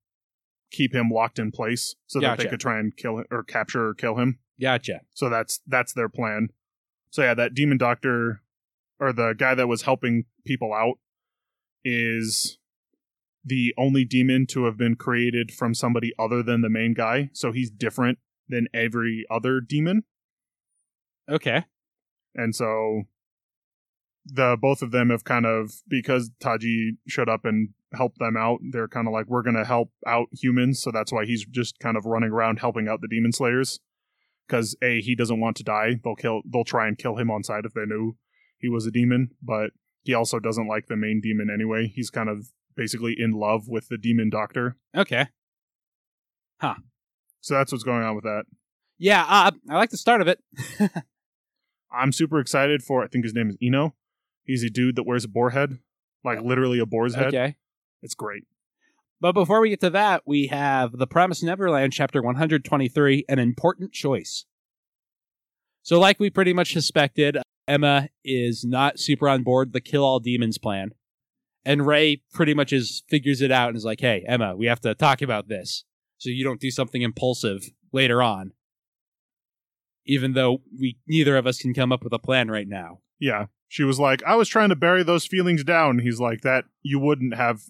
keep him locked in place so that they could try and kill him or capture or kill him Gotcha. So that's that's their plan. So yeah, that demon doctor or the guy that was helping people out is the only demon to have been created from somebody other than the main guy. So he's different than every other demon. Okay. And so the both of them have kind of because Taji showed up and helped them out, they're kind of like we're going to help out humans, so that's why he's just kind of running around helping out the demon slayers cuz a he doesn't want to die. They'll kill they'll try and kill him on sight if they knew he was a demon, but he also doesn't like the main demon anyway. He's kind of basically in love with the demon doctor. Okay. Huh. So that's what's going on with that. Yeah. Uh, I like the start of it. I'm super excited for I think his name is Eno. He's a dude that wears a boar head, like literally a boar's head. Okay. It's great. But before we get to that, we have The Promised Neverland, chapter 123, an important choice. So, like we pretty much suspected, Emma is not super on board the kill all demons plan. And Ray pretty much is figures it out and is like, hey, Emma, we have to talk about this. So you don't do something impulsive later on. Even though we neither of us can come up with a plan right now. Yeah. She was like, I was trying to bury those feelings down. He's like, that you wouldn't have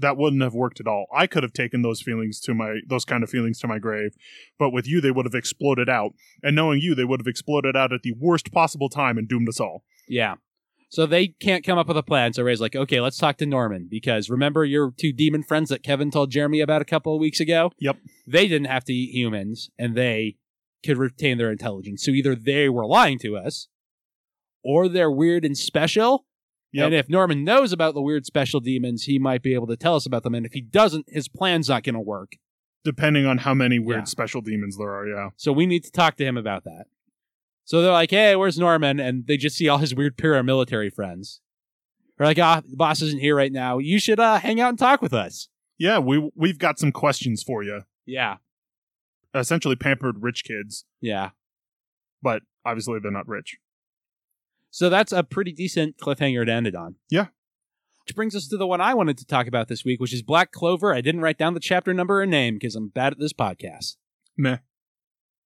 that wouldn't have worked at all. I could have taken those feelings to my those kind of feelings to my grave, but with you they would have exploded out. And knowing you, they would have exploded out at the worst possible time and doomed us all. Yeah. So they can't come up with a plan. So Ray's like, okay, let's talk to Norman because remember your two demon friends that Kevin told Jeremy about a couple of weeks ago? Yep. They didn't have to eat humans and they could retain their intelligence. So either they were lying to us or they're weird and special. Yep. And if Norman knows about the weird special demons, he might be able to tell us about them. And if he doesn't, his plan's not going to work. Depending on how many weird Yeah. special demons there are, yeah. So we need to talk to him about that. So they're like, hey, where's Norman? And they just see all his weird paramilitary friends. They're like, ah, the boss isn't here right now. You should uh, hang out and talk with us. Yeah, we we've got some questions for you. Yeah. Essentially pampered rich kids, Yeah. but obviously they're not rich. So that's a pretty decent cliffhanger to end it on. Yeah. Which brings us to the one I wanted to talk about this week, which is Black Clover. I didn't write down the chapter number or name because I'm bad at this podcast. Meh.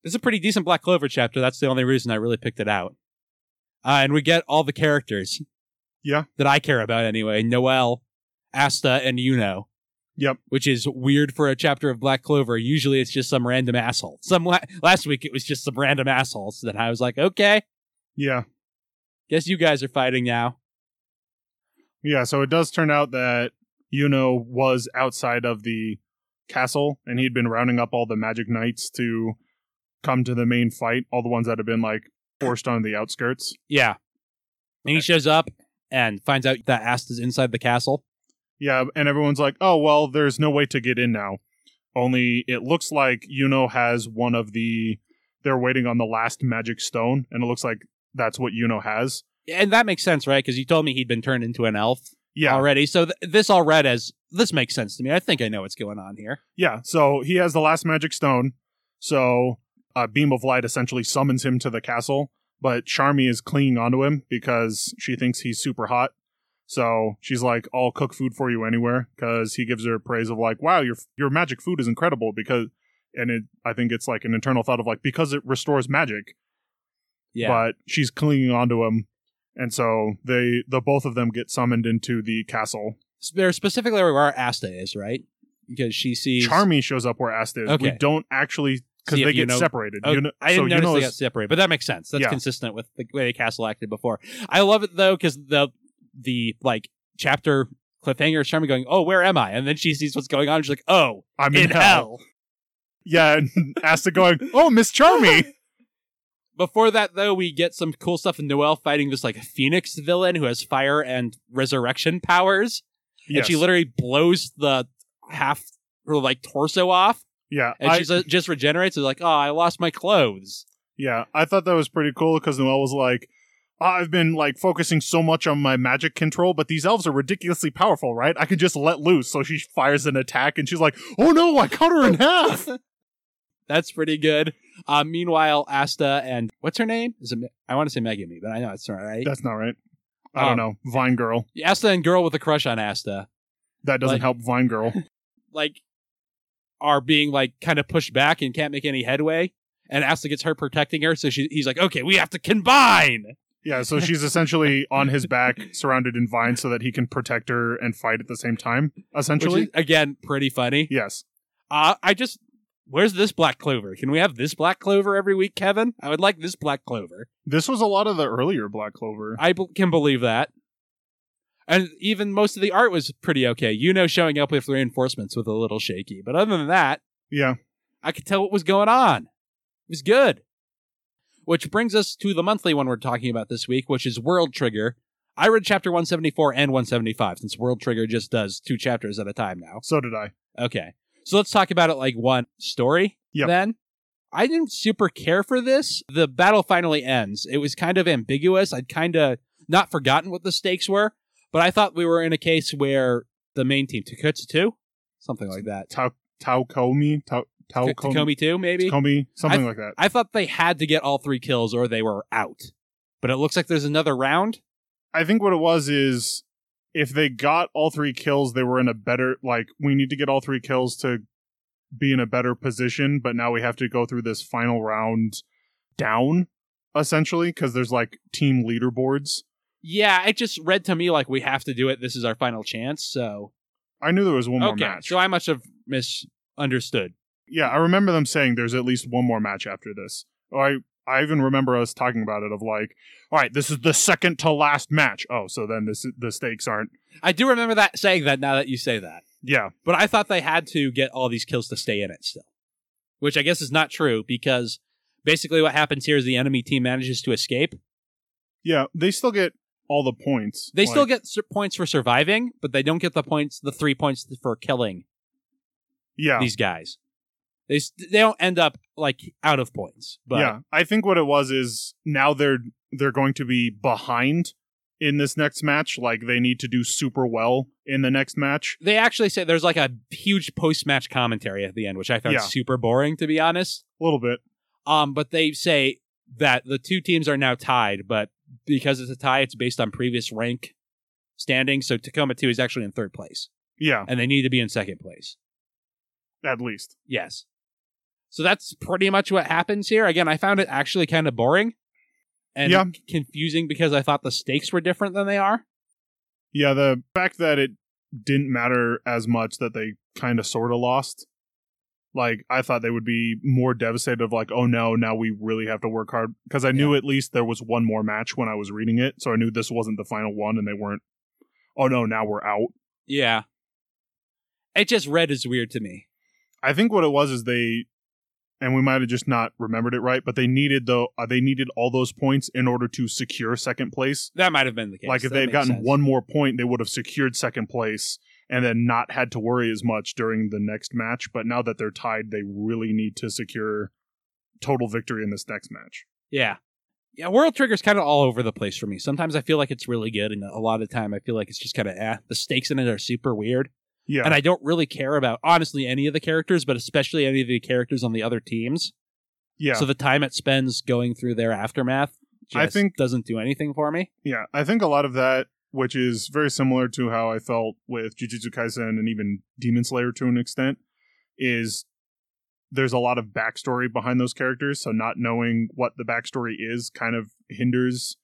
It's a pretty decent Black Clover chapter. That's the only reason I really picked it out. Uh, and we get all the characters. Yeah. That I care about anyway. Noelle, Asta, and Yuno. Yep. Which is weird for a chapter of Black Clover. Usually it's just some random asshole. Some la- last week it was just some random assholes that I was like, okay, Yeah. Guess you guys are fighting now. Yeah, so it does turn out that Yuno was outside of the castle and he'd been rounding up all the magic knights to come to the main fight, all the ones that have been like forced on the outskirts. Yeah. And he shows up and finds out that Asta's inside the castle. Yeah, and everyone's like, "Oh, well, there's no way to get in now." Only it looks like Yuno has one of the they're waiting on the last magic stone and it looks like that's what Yuno has. And that makes sense, right? Because you told me he'd been turned into an elf Yeah. already. So th- this all read as this makes sense to me. I think I know what's going on here. Yeah, so he has the last magic stone. So a beam of light essentially summons him to the castle, but Charmy is clinging onto him because she thinks he's super hot. So she's like, "I'll cook food for you anywhere," because he gives her praise of like, "Wow, your your magic food is incredible." Because, and it, I think it's like an internal thought of like, because it restores magic. Yeah. but she's clinging onto him, and so they the both of them get summoned into the castle. They're specifically where Asta is, right? Because she sees Charmy shows up where Asta is. We don't actually because they get separated. Oh, I didn't so notice Yuno they is- got separated, but that makes sense. That's Yeah. consistent with the way the Castle acted before. I love it though because the the like chapter cliffhanger is Charmy going, "Oh, where am I?" And then she sees what's going on. She's like, "Oh, I'm in, in, hell. Yeah, and Asta going, "Oh, Miss Charmy." Before that, though, we get some cool stuff in Noelle fighting this like Phoenix villain who has fire and resurrection powers, and yes. she literally blows the half her like torso off, yeah, and I, she just- just regenerates. It's like, "Oh, I lost my clothes." yeah, I thought that was pretty cool because Noelle was like, "Ah, "I've been like focusing so much on my magic control, but these elves are ridiculously powerful, right? I could just let loose." So she fires an attack, and she's like, "Oh no, I cut her in half." That's pretty good. Uh, meanwhile, Asta and what's her name? Is it? I want to say Megumi, but I know it's not right. That's not right. I Um, don't know. Vine Girl. Asta and girl with a crush on Asta, That doesn't like- help Vine Girl. like, are being like kind of pushed back and can't make any headway. And Asta gets her protecting her, so she, he's like, "Okay, we have to combine." Yeah, so she's essentially on his back, surrounded in vines, so that he can protect her and fight at the same time. Which Essentially, is again pretty funny. yes. Uh, I just, where's this black clover? Can we have this black clover every week, Kevin? I would like this black clover. This was a lot of the earlier Black Clover. I b- can believe that. And even most of the art was pretty okay. You know, showing up with reinforcements was a little shaky, but other than that, yeah, I could tell what was going on. It was good. Which brings us to the monthly one we're talking about this week, which is World Trigger. I read chapter 174 and 175 since World Trigger just does two chapters at a time now. so did I. Okay. So let's talk about it like one story Yep. then. I didn't super care for this. The battle finally ends. It was kind of ambiguous. I'd kind of not forgotten what the stakes were, but I thought we were in a case where the main team, Takutsu 2, something like that. Tau Taukomi, Tau Taukomi, Takomi 2, maybe? Takomi, something I- like that. I thought they had to get all three kills or they were out. But it looks like there's another round. I think what it was is if they got all three kills, they were in a better like we need to get all three kills to be in a better position, but now we have to go through this final round down essentially because there's like team leaderboards. Yeah, it just read to me like we have to do it. This is our final chance. So I knew there was one more match. so I must have misunderstood. yeah, I remember them saying there's at least one more match after this. Oh, I I even remember us talking about it of like, all right, this is the second to last match. Oh, so then this the stakes aren't. I do remember that saying that now that you say that. Yeah, But I thought they had to get all these kills to stay in it still. Which I guess is not true because basically what happens here is the enemy team manages to escape. yeah, they still get all the points. They still get points for surviving, but they don't get the points, the three points for killing yeah. these guys. They they don't end up like out of points. But yeah, I think what it was is now they're they're going to be behind in this next match. Like they need to do super well in the next match. they actually say there's like a huge post match commentary at the end, which I found Yeah. super boring to be honest. A little bit. Um, but they say that the two teams are now tied, but because it's a tie, it's based on previous rank standing. So Tacoma 2 is actually in third place, Yeah, and they need to be in second place. at least. Yes. So that's pretty much what happens here. Again, I found it actually kind of boring and Yeah. confusing because I thought the stakes were different than they are. Yeah, the fact that it didn't matter as much that they kind of sort of lost. Like I thought they would be more devastated of like, oh no, now we really have to work hard because I knew at least there was one more match when I was reading it, so I knew this wasn't the final one, and they weren't. Oh no, now we're out. Yeah. It just read as weird to me. I think what it was is they, and we might have just not remembered it right, but they needed though uh, they needed all those points in order to secure second place. That might have been the case. like if That they had gotten sense. one more point, they would have secured second place and then not had to worry as much during the next match. But now that they're tied, they really need to secure total victory in this next match. Yeah. Yeah, World Trigger's kind of all over the place for me. Sometimes I feel like it's really good, and a lot of the time I feel like it's just kind of eh. The stakes in it are super weird. Yeah, And I don't really care about, honestly, any of the characters, but especially any of the characters on the other teams. yeah, So the time it spends going through their aftermath just I think- doesn't do anything for me. yeah. I think a lot of that, which is very similar to how I felt with Jujutsu Kaisen and even Demon Slayer to an extent, is there's a lot of backstory behind those characters, so not knowing what the backstory is kind of hinders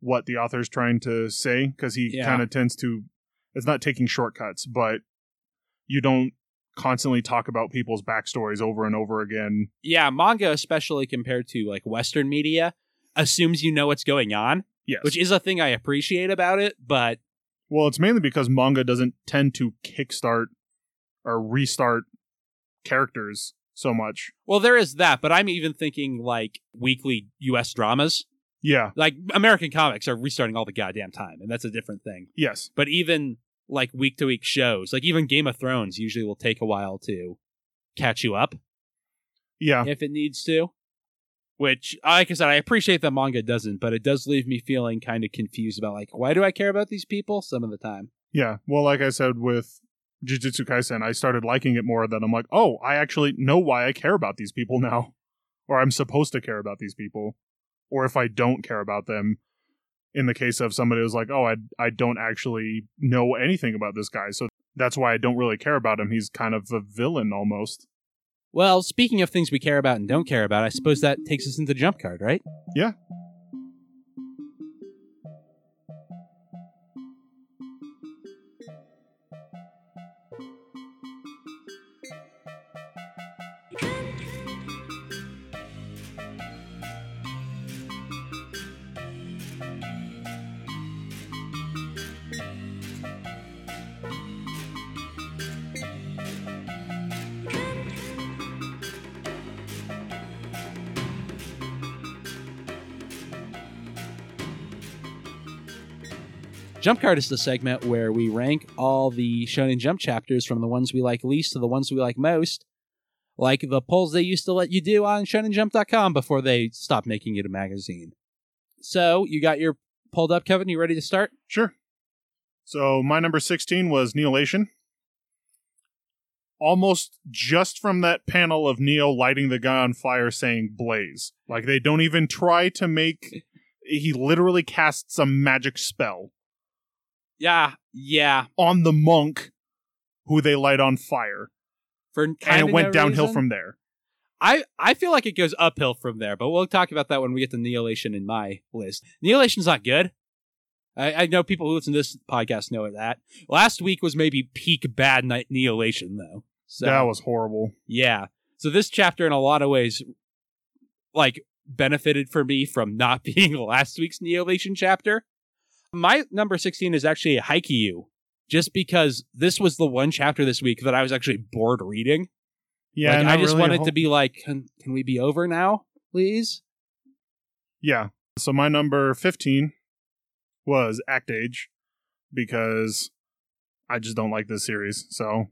what the author's trying to say because he Yeah. kind of tends to it's not taking shortcuts, but you don't constantly talk about people's backstories over and over again. Yeah, manga, especially compared to like Western media, assumes you know what's going on, Yes. which is a thing I appreciate about it. But well, it's mainly because manga doesn't tend to kickstart or restart characters so much. well, there is that. But I'm even thinking like weekly U.S. dramas. Yeah. Like American comics are restarting all the goddamn time, and that's a different thing. Yes. But even like week to week shows, like even Game of Thrones, usually will take a while to catch you up Yeah. if it needs to. Which, like I said, I appreciate that manga doesn't, but it does leave me feeling kind of confused about like why do I care about these people some of the time. Yeah. Well, like I said with Jujutsu Kaisen, I started liking it more. That I'm like, oh, I actually know why I care about these people now, or I'm supposed to care about these people, or if I don't care about them. In the case of somebody who's like, oh, I I don't actually know anything about this guy, so that's why I don't really care about him. He's kind of a villain almost. Well, speaking of things we care about and don't care about, I suppose that takes us into jump card, right? Yeah. Jump card is the segment where we rank all the Shonen Jump chapters from the ones we like least to the ones we like most, like the polls they used to let you do on ShonenJump.com before they stopped making it a magazine. So you got your pulled up, Kevin. You ready to start? Sure. So my number 16 was Neolation. Almost just from that panel of Neo lighting the guy on fire saying blaze. Like they don't even try to make he literally casts a magic spell Yeah, yeah. on the monk who they light on fire. For And kinda it went downhill from there. I I feel like it goes uphill from there, but we'll talk about that when we get to Neolation in my list. Neolation's not good. I, I know people who listen to this podcast know that. Last week was maybe peak bad night Neolation though. So that was horrible. yeah. So this chapter in a lot of ways like benefited for me from not being last week's Neolation chapter. My number 16 is actually a Haikyuu. Just because this was the one chapter this week that I was actually bored reading. Yeah, like, I just really wanted whole- to be like, can, can we be over now, please? Yeah. So my number 15 was Act Age because I just don't like this series. So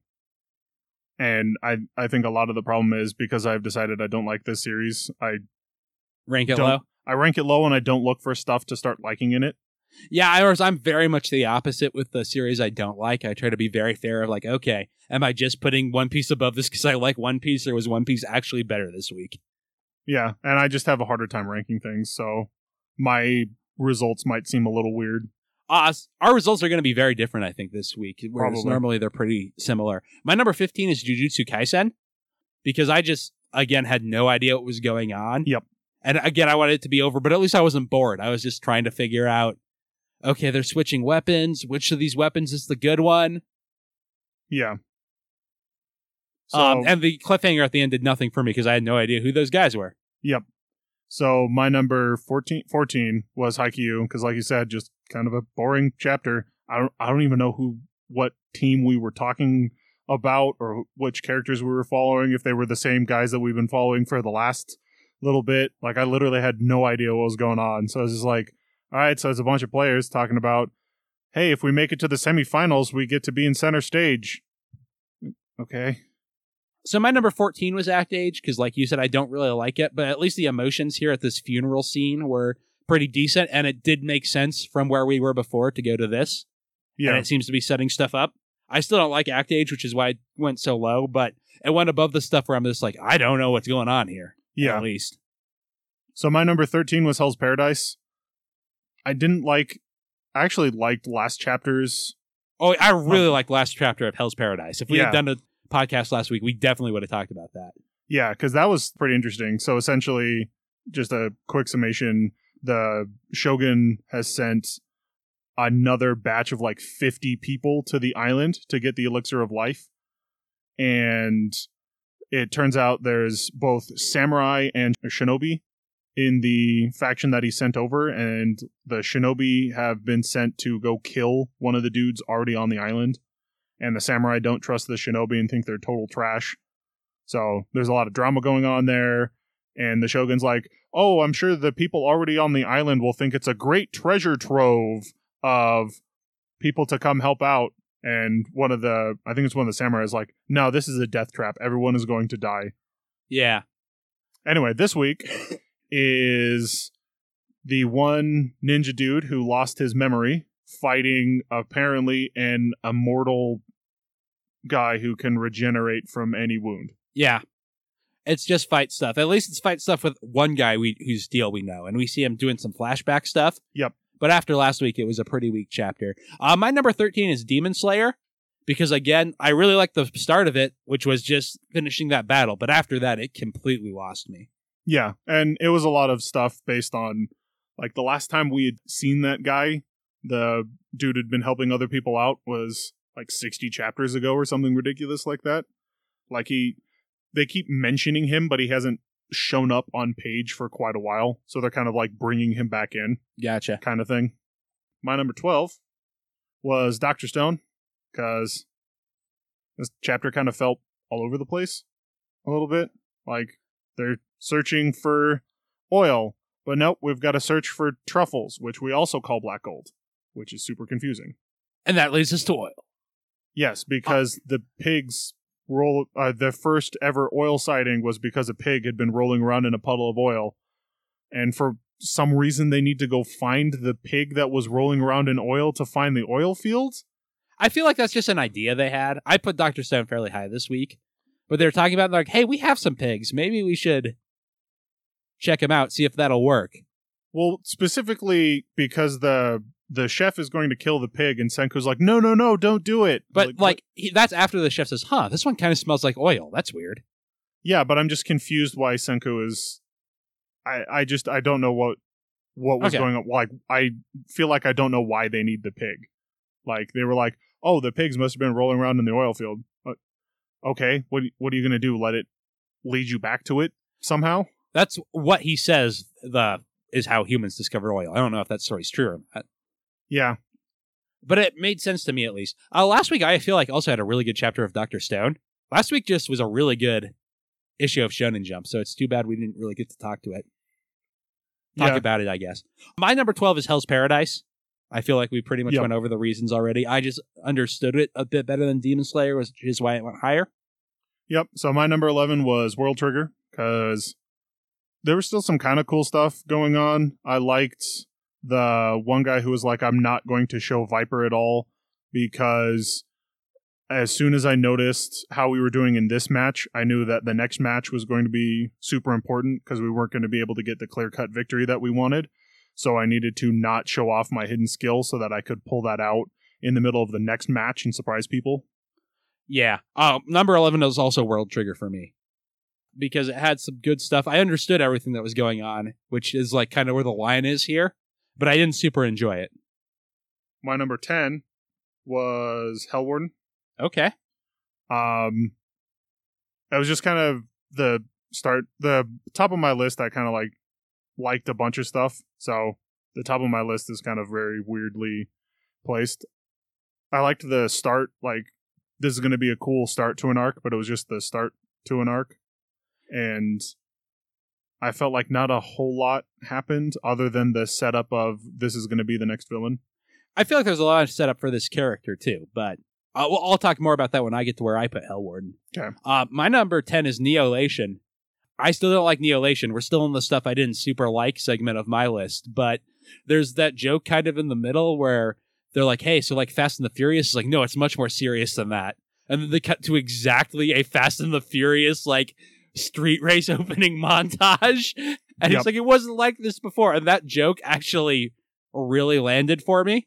and I I think a lot of the problem is because I've decided I don't like this series. I Rank it low. I rank it low and I don't look for stuff to start liking in it. Yeah, I was, I'm very much the opposite with the series I don't like. I try to be very fair of like, okay, am I just putting One Piece above this because I like One Piece, or was One Piece actually better this week? Yeah, and I just have a harder time ranking things, so my results might seem a little weird. Uh, our results are going to be very different, I think, this week. Whereas Probably. normally they're pretty similar. My number 15 is Jujutsu Kaisen because I just, again, had no idea what was going on. Yep. And again, I wanted it to be over, but at least I wasn't bored. I was just trying to figure out okay, they're switching weapons. Which of these weapons is the good one? Yeah. So, um, and the cliffhanger at the end did nothing for me because I had no idea who those guys were. Yep. So my number 14, 14 was Haikyuu because, like you said, just kind of a boring chapter. I don't, I don't even know who, what team we were talking about or which characters we were following. If they were the same guys that we've been following for the last little bit. Like I literally had no idea what was going on. So I was just like, all right. So it's a bunch of players talking about, hey, if we make it to the semifinals, we get to be in center stage. Okay. So my number 14 was Act Age because, like you said, I don't really like it, but at least the emotions here at this funeral scene were pretty decent, and it did make sense from where we were before to go to this. Yeah. and it seems to be setting stuff up. I still don't like Act Age, which is why it went so low, but it went above the stuff where I'm just like, I don't know what's going on here. yeah. At least. So my number 13 was Hell's Paradise. I didn't like I actually liked last chapter's Oh, I really um, like last chapter of Hell's Paradise. If we Yeah. had done a podcast last week, we definitely would have talked about that. Yeah, because that was pretty interesting. So essentially, just a quick summation: the Shogun has sent another batch of like 50 people to the island to get the elixir of life, and it turns out there's both samurai and shinobi in the faction that he sent over, and the shinobi have been sent to go kill one of the dudes already on the island, and the samurai don't trust the shinobi and think they're total trash. So there's a lot of drama going on there, and the shogun's like, "Oh, I'm sure the people already on the island will think it's a great treasure trove of people to come help out." And one of the, I think it's one of the samurai is like, "No, this is a death trap. Everyone is going to die." Yeah. Anyway, this week is the one ninja dude who lost his memory fighting apparently an immortal guy who can regenerate from any wound. Yeah. It's just fight stuff. At least it's fight stuff with one guy we whose deal we know, and we see him doing some flashback stuff. Yep. But after last week, it was a pretty weak chapter. Uh, my number thirteen is Demon Slayer, because again, I really like the start of it, which was just finishing that battle. But after that, it completely lost me. Yeah, and it was a lot of stuff based on like the last time we had seen that guy, the dude had been helping other people out was like 60 chapters ago or something ridiculous like that. Like he they keep mentioning him but he hasn't shown up on page for quite a while, so they're kind of like bringing him back in Gotcha. kind of thing. My number 12 was Dr. Stone cuz this chapter kind of felt all over the place a little bit. Like they're searching for oil, but nope, we've got to search for truffles, which we also call black gold, which is super confusing. And that leads us to oil. Yes, because the pigs roll. Uh, the first ever oil sighting was because a pig had been rolling around in a puddle of oil, and for some reason they need to go find the pig that was rolling around in oil to find the oil fields. I feel like that's just an idea they had. I put Doctor Stone fairly high this week, but they're talking about like, hey, we have some pigs. Maybe we should check him out, see if that'll work. Well, specifically because the the chef is going to kill the pig, and Senku's like, "No, no, no, don't do it." But like, he, that's after the chef says, "Huh, this one kind of smells like oil. That's weird." Yeah, but I'm just confused why Senku is. I I just I don't know what what was Okay. going on. Like I feel like I don't know why they need the pig. Like they were like, oh, the pigs must have been rolling around in the oil field. Uh, okay, what what are you gonna do? Let it lead you back to it somehow? That's what he says. The is how humans discovered oil. I don't know if that story's true or not, Yeah, but it made sense to me at least. Uh, last week, I feel like also had a really good chapter of Doctor Stone. Last week just was a really good issue of Shonen Jump, so it's too bad we didn't really get to talk to it. Talk yeah. about it, I guess. My number twelve is Hell's Paradise. I feel like we pretty much Yep. went over the reasons already. I just understood it a bit better than Demon Slayer, which is why it went higher. Yep. So my number 11 was World Trigger because there was still some kind of cool stuff going on. I liked the one guy who was like, I'm not going to show Viper at all because as soon as I noticed how we were doing in this match, I knew that the next match was going to be super important because we weren't going to be able to get the clear cut victory that we wanted. So I needed to not show off my hidden skill so that I could pull that out in the middle of the next match and surprise people. Yeah. Uh, number 11 is also World Trigger for me because it had some good stuff. I understood everything that was going on, which is like kind of where the line is here, but I didn't super enjoy it. My number 10 was Hellwarden. Okay. Um, it was just kind of the start, the top of my list. I kind of like liked a bunch of stuff, so the top of my list is kind of very weirdly placed. I liked the start, like this is going to be a cool start to an arc, but it was just the start to an arc, and I felt like not a whole lot happened other than the setup of this is going to be the next villain. I feel like there's a lot of setup for this character too, but uh, well, I'll talk more about that when I get to where I put Hellwarden. Okay. Uh, my number 10 is Neolation. I still don't like Neolation. We're still in the stuff I didn't super like segment of my list, but there's that joke kind of in the middle where they're like, hey, so like Fast and the Furious is like, no, it's much more serious than that. And then they cut to exactly a Fast and the Furious, like, street race opening montage. And Yep. it's like, it wasn't like this before. And that joke actually really landed for me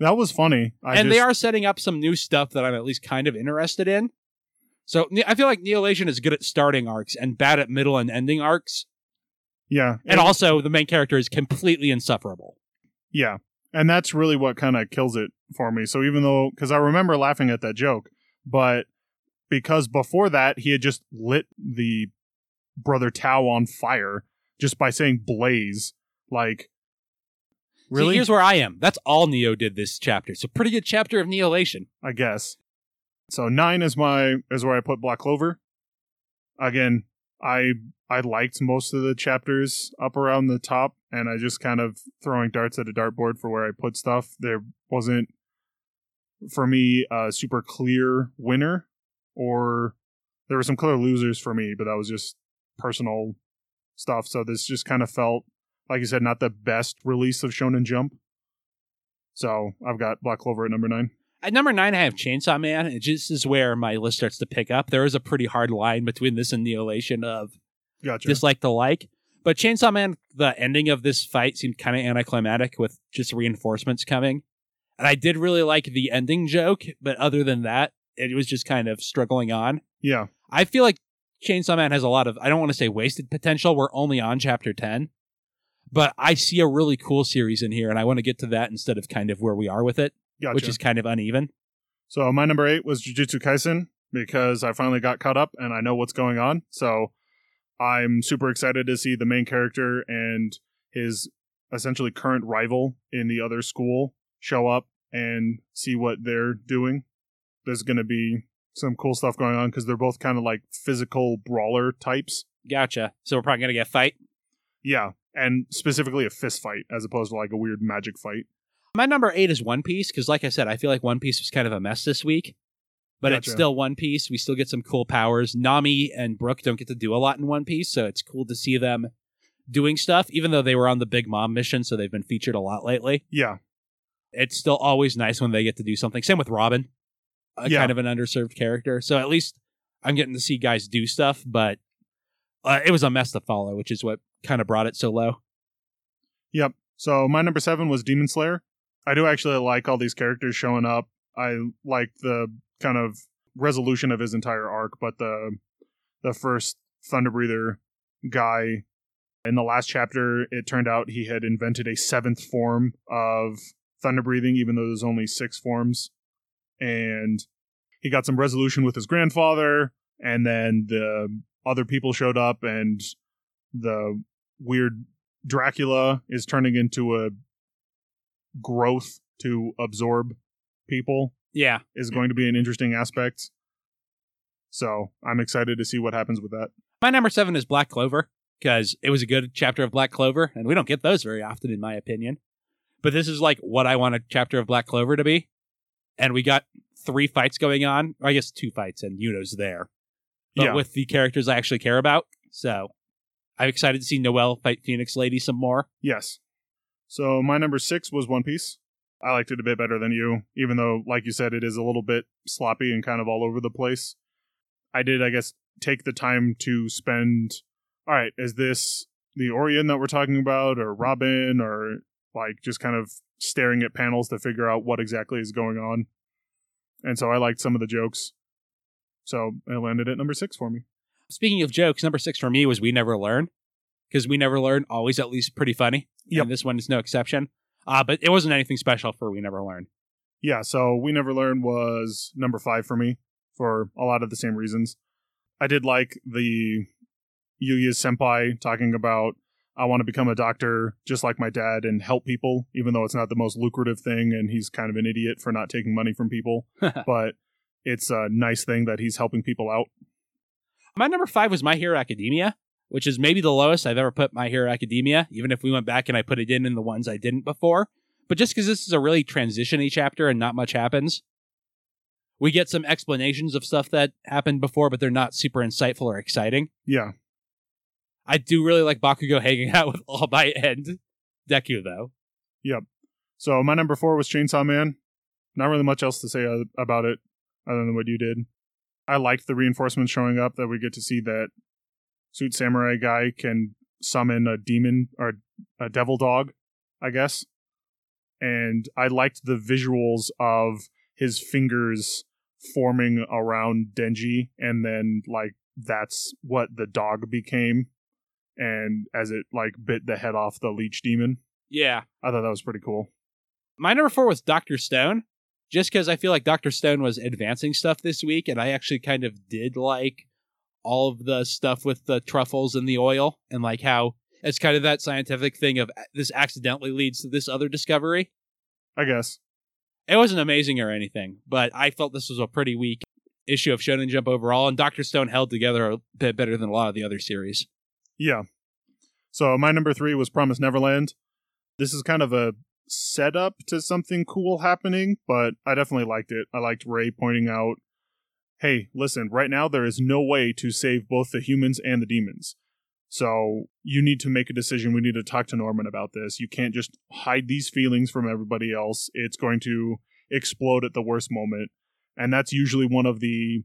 That was funny. I and they are setting up some new stuff that I'm at least kind of interested in. So I feel like Neolation is good at starting arcs and bad at middle and ending arcs. Yeah. And also, the main character is completely insufferable. Yeah. And that's really what kind of kills it for me. So even though, because I remember laughing at that joke, but because before that, he had just lit the brother Tao on fire just by saying blaze. Like, See, really? here's where I am. That's all Neo did this chapter. So pretty good chapter of Neolation. I guess. So nine is my is where I put Black Clover. Again, I I liked most of the chapters up around the top, and I just kind of throwing darts at a dartboard for where I put stuff. There wasn't for me a super clear winner, or there were some clear losers for me, but that was just personal stuff. So this just kind of felt like you said, not the best release of Shonen Jump. So I've got Black Clover at number nine. At number nine, I have Chainsaw Man. It just is where my list starts to pick up. There is a pretty hard line between this and Neolation of Gotcha. dislike to like. But Chainsaw Man, the ending of this fight seemed kind of anticlimactic with just reinforcements coming. And I did really like the ending joke, but other than that, it was just kind of struggling on. yeah. I feel like Chainsaw Man has a lot of, I don't want to say wasted potential. We're only on chapter 10. But I see a really cool series in here, and I want to get to that instead of kind of where we are with it, Gotcha. which is kind of uneven. So my number eight was Jujutsu Kaisen because I finally got caught up and I know what's going on. So I'm super excited to see the main character and his essentially current rival in the other school show up and see what they're doing. There's going to be some cool stuff going on because they're both kind of like physical brawler types. Gotcha. So we're probably going to get a fight. Yeah. And specifically a fist fight as opposed to like a weird magic fight. My number eight is One Piece because, like I said, I feel like One Piece was kind of a mess this week, but it's still One Piece. We still get some cool powers. Nami and Brook don't get to do a lot in One Piece, so it's cool to see them doing stuff, even though they were on the Big Mom mission, so they've been featured a lot lately. Yeah. It's still always nice when they get to do something. Same with Robin, a Yeah. kind of an underserved character. So at least I'm getting to see guys do stuff, but uh, it was a mess to follow, which is what kind of brought it so low. Yep. So my number seven was Demon Slayer. I do actually like all these characters showing up. I like the kind of resolution of his entire arc, but the the first Thunder Breather guy in the last chapter, it turned out he had invented a seventh form of thunder breathing, even though there's only six forms. And he got some resolution with his grandfather, and then the other people showed up, and the weird Dracula is turning into a growth to absorb people Yeah. is going to be an interesting aspect. So I'm excited to see what happens with that. My number seven is Black Clover because it was a good chapter of Black Clover, and we don't get those very often, in my opinion. But this is like what I want a chapter of Black Clover to be. And we got three fights going on, or I guess two fights, and Yuno's there. But Yeah. with the characters I actually care about. So I'm excited to see Noelle fight Phoenix Lady some more. Yes. So my number six was One Piece. I liked it a bit better than you, even though, like you said, it is a little bit sloppy and kind of all over the place. I did, I guess, take the time to spend. All right, is this the Oiran that we're talking about, or Robin, or like just kind of staring at panels to figure out what exactly is going on? And so I liked some of the jokes. So it landed at number six for me. Speaking of jokes, number six for me was We Never Learn. Because We Never Learn, always at least pretty funny. Yep. And this one is no exception. Uh, but it wasn't anything special for We Never Learn. Yeah, so We Never Learn was number five for me for a lot of the same reasons. I did like the Yuya's senpai talking about I want to become a doctor just like my dad and help people, even though it's not the most lucrative thing and he's kind of an idiot for not taking money from people. but it's a nice thing that he's helping people out. My number five was My Hero Academia, which is maybe the lowest I've ever put My Hero Academia, even if we went back and I put it in in the ones I didn't before. But just because this is a really transitiony chapter and not much happens, we get some explanations of stuff that happened before, but they're not super insightful or exciting. Yeah. I do really like Bakugo hanging out with All Might and Deku, though. Yep. So my number four was Chainsaw Man. Not really much else to say uh, about it other than what you did. I liked the reinforcements showing up that we get to see that suit samurai guy can summon a demon or a devil dog, I guess. And I liked the visuals of his fingers forming around Denji, and then like that's what the dog became, and as it like bit the head off the leech demon. Yeah. I thought that was pretty cool. My number four was Dr. Stone, just because I feel like Dr. Stone was advancing stuff this week, and I actually kind of did like all of the stuff with the truffles and the oil, and like how it's kind of that scientific thing of this accidentally leads to this other discovery. I guess. It wasn't amazing or anything, but I felt this was a pretty weak issue of Shonen Jump overall, and Dr. Stone held together a bit better than a lot of the other series. Yeah. So my number three was Promise Neverland. This is kind of a setup to something cool happening, but I definitely liked it. I liked Ray pointing out, hey, listen, right now there is no way to save both the humans and the demons. So you need to make a decision. We need to talk to Norman about this. You can't just hide these feelings from everybody else. It's going to explode at the worst moment. And that's usually one of the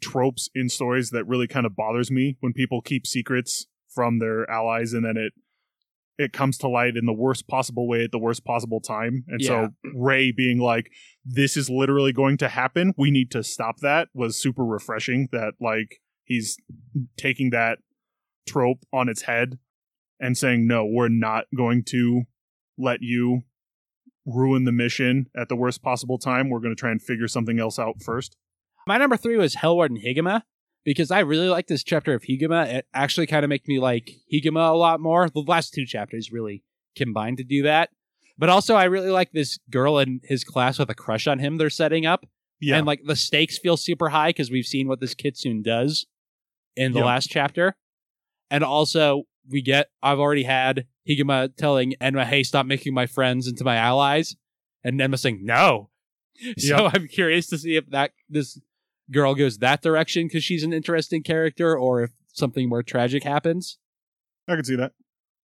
tropes in stories that really kind of bothers me when people keep secrets from their allies and then it it comes to light in the worst possible way at the worst possible time. And Yeah. so Ray being like, this is literally going to happen. We need to stop that was super refreshing that like he's taking that trope on its head and saying, no, we're not going to let you ruin the mission at the worst possible time. We're going to try and figure something else out first. My number three was Hell Warden Higuma because I really like this chapter of Higuma. It actually kind of made me like Higuma a lot more. The last two chapters really combined to do that. But also, I really like this girl in his class with a crush on him they're setting up. Yeah. And like the stakes feel super high because we've seen what this kitsune does in the Yep. last chapter. And also, we get, I've already had Higuma telling Enma, hey, stop making my friends into my allies. And Enma saying, no. So I'm curious to see if that, this girl goes that direction because she's an interesting character or if something more tragic happens. I can see that.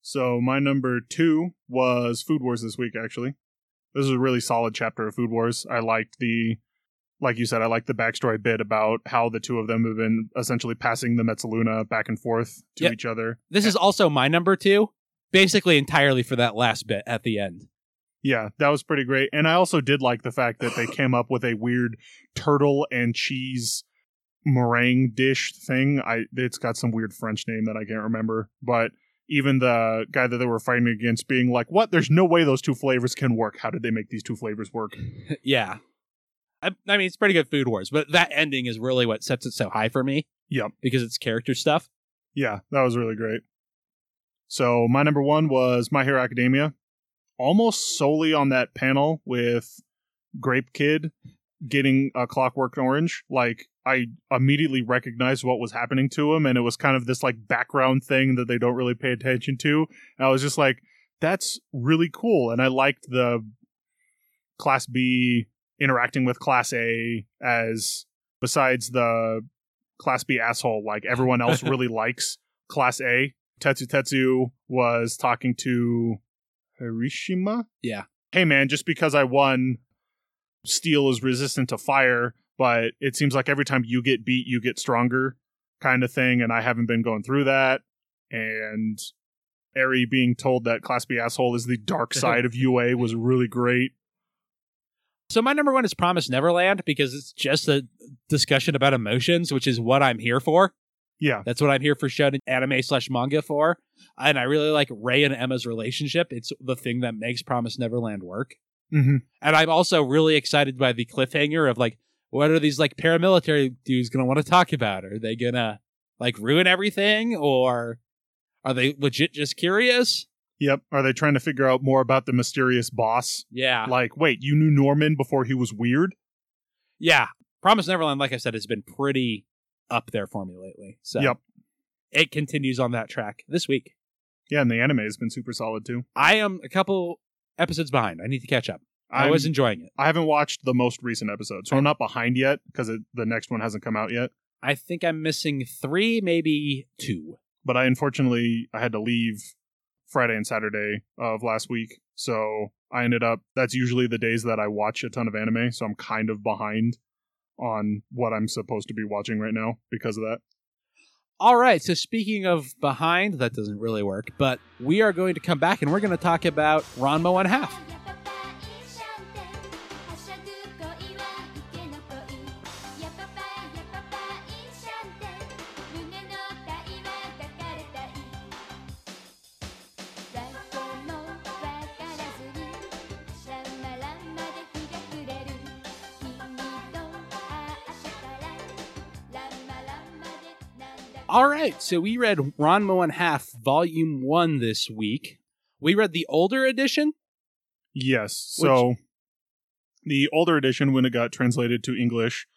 So my number two was Food Wars this week. Actually, this is a really solid chapter of Food Wars. I liked the, like you said, I liked the backstory bit about how the two of them have been essentially passing the Mezzaluna back and forth to Yep. each other. This is also my number two, basically entirely for that last bit at the end. Yeah, that was pretty great. And I also did like the fact that they came up with a weird turtle and cheese meringue dish thing. I it's got some weird French name that I can't remember, but even the guy that they were fighting against being like, "What? There's no way those two flavors can work. How did they make these two flavors work?" yeah. I, I mean, it's pretty good Food Wars, but that ending is really what sets it so high for me. Yep. Because it's character stuff. Yeah, that was really great. So my number one was My Hero Academia, almost solely on that panel with Grape Kid getting a Clockwork Orange. Like I immediately recognized what was happening to him, and it was kind of this like background thing that they don't really pay attention to. And I was just like, that's really cool, and I liked the Class B interacting with Class A as besides the Class B asshole, like everyone else really likes Class A. Tetsu Tetsu was talking to Kirishima. Yeah. Hey man, just because I won, steel is resistant to fire, but it seems like every time you get beat, you get stronger, kind of thing. And I haven't been going through that. And Eri being told that Class B asshole is the dark side of UA was really great. So my number one is Promise Neverland because it's just a discussion about emotions, which is what I'm here for. Yeah, That's what I'm here for shonen anime slash manga for. And I really like Ray and Emma's relationship. It's the thing that makes Promise Neverland work. hmm And I'm also really excited by the cliffhanger of like, what are these like paramilitary dudes gonna want to talk about? Are they gonna like ruin everything or are they legit just curious? Yep. Are they trying to figure out more about the mysterious boss? Yeah. Like, wait, you knew Norman before he was weird? Yeah. Promise Neverland, like I said, has been pretty up there for me lately. So Yep. it continues on that track this week. Yeah, and the anime has been super solid too. I am a couple episodes behind. I need to catch up. I I'm- was enjoying it. I haven't watched the most recent episode, so I'm not behind yet because the next one hasn't come out yet. I think I'm missing three, maybe two. But I unfortunately I had to leave Friday and Saturday of last week, so I ended up. That's usually the days that I watch a ton of anime, so I'm kind of behind on what I'm supposed to be watching right now because of that. All right. So speaking of behind, that doesn't really work, but we are going to come back and we're going to talk about Ranma One Half. All right, so we read Ranma One Half Volume One this week. We read the older edition. Yes. So the older edition, when it got translated to English,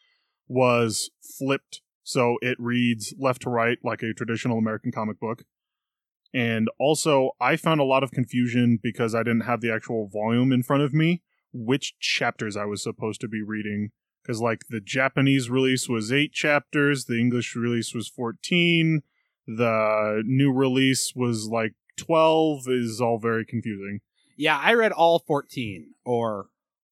was flipped. So it reads left to right like a traditional American comic book. And also, I found a lot of confusion because I didn't have the actual volume in front of me, which chapters I was supposed to be reading. Because, like, the Japanese release was eight chapters, the English release was 14, the new release was like 12, is all very confusing. Yeah, I read all 14. Or,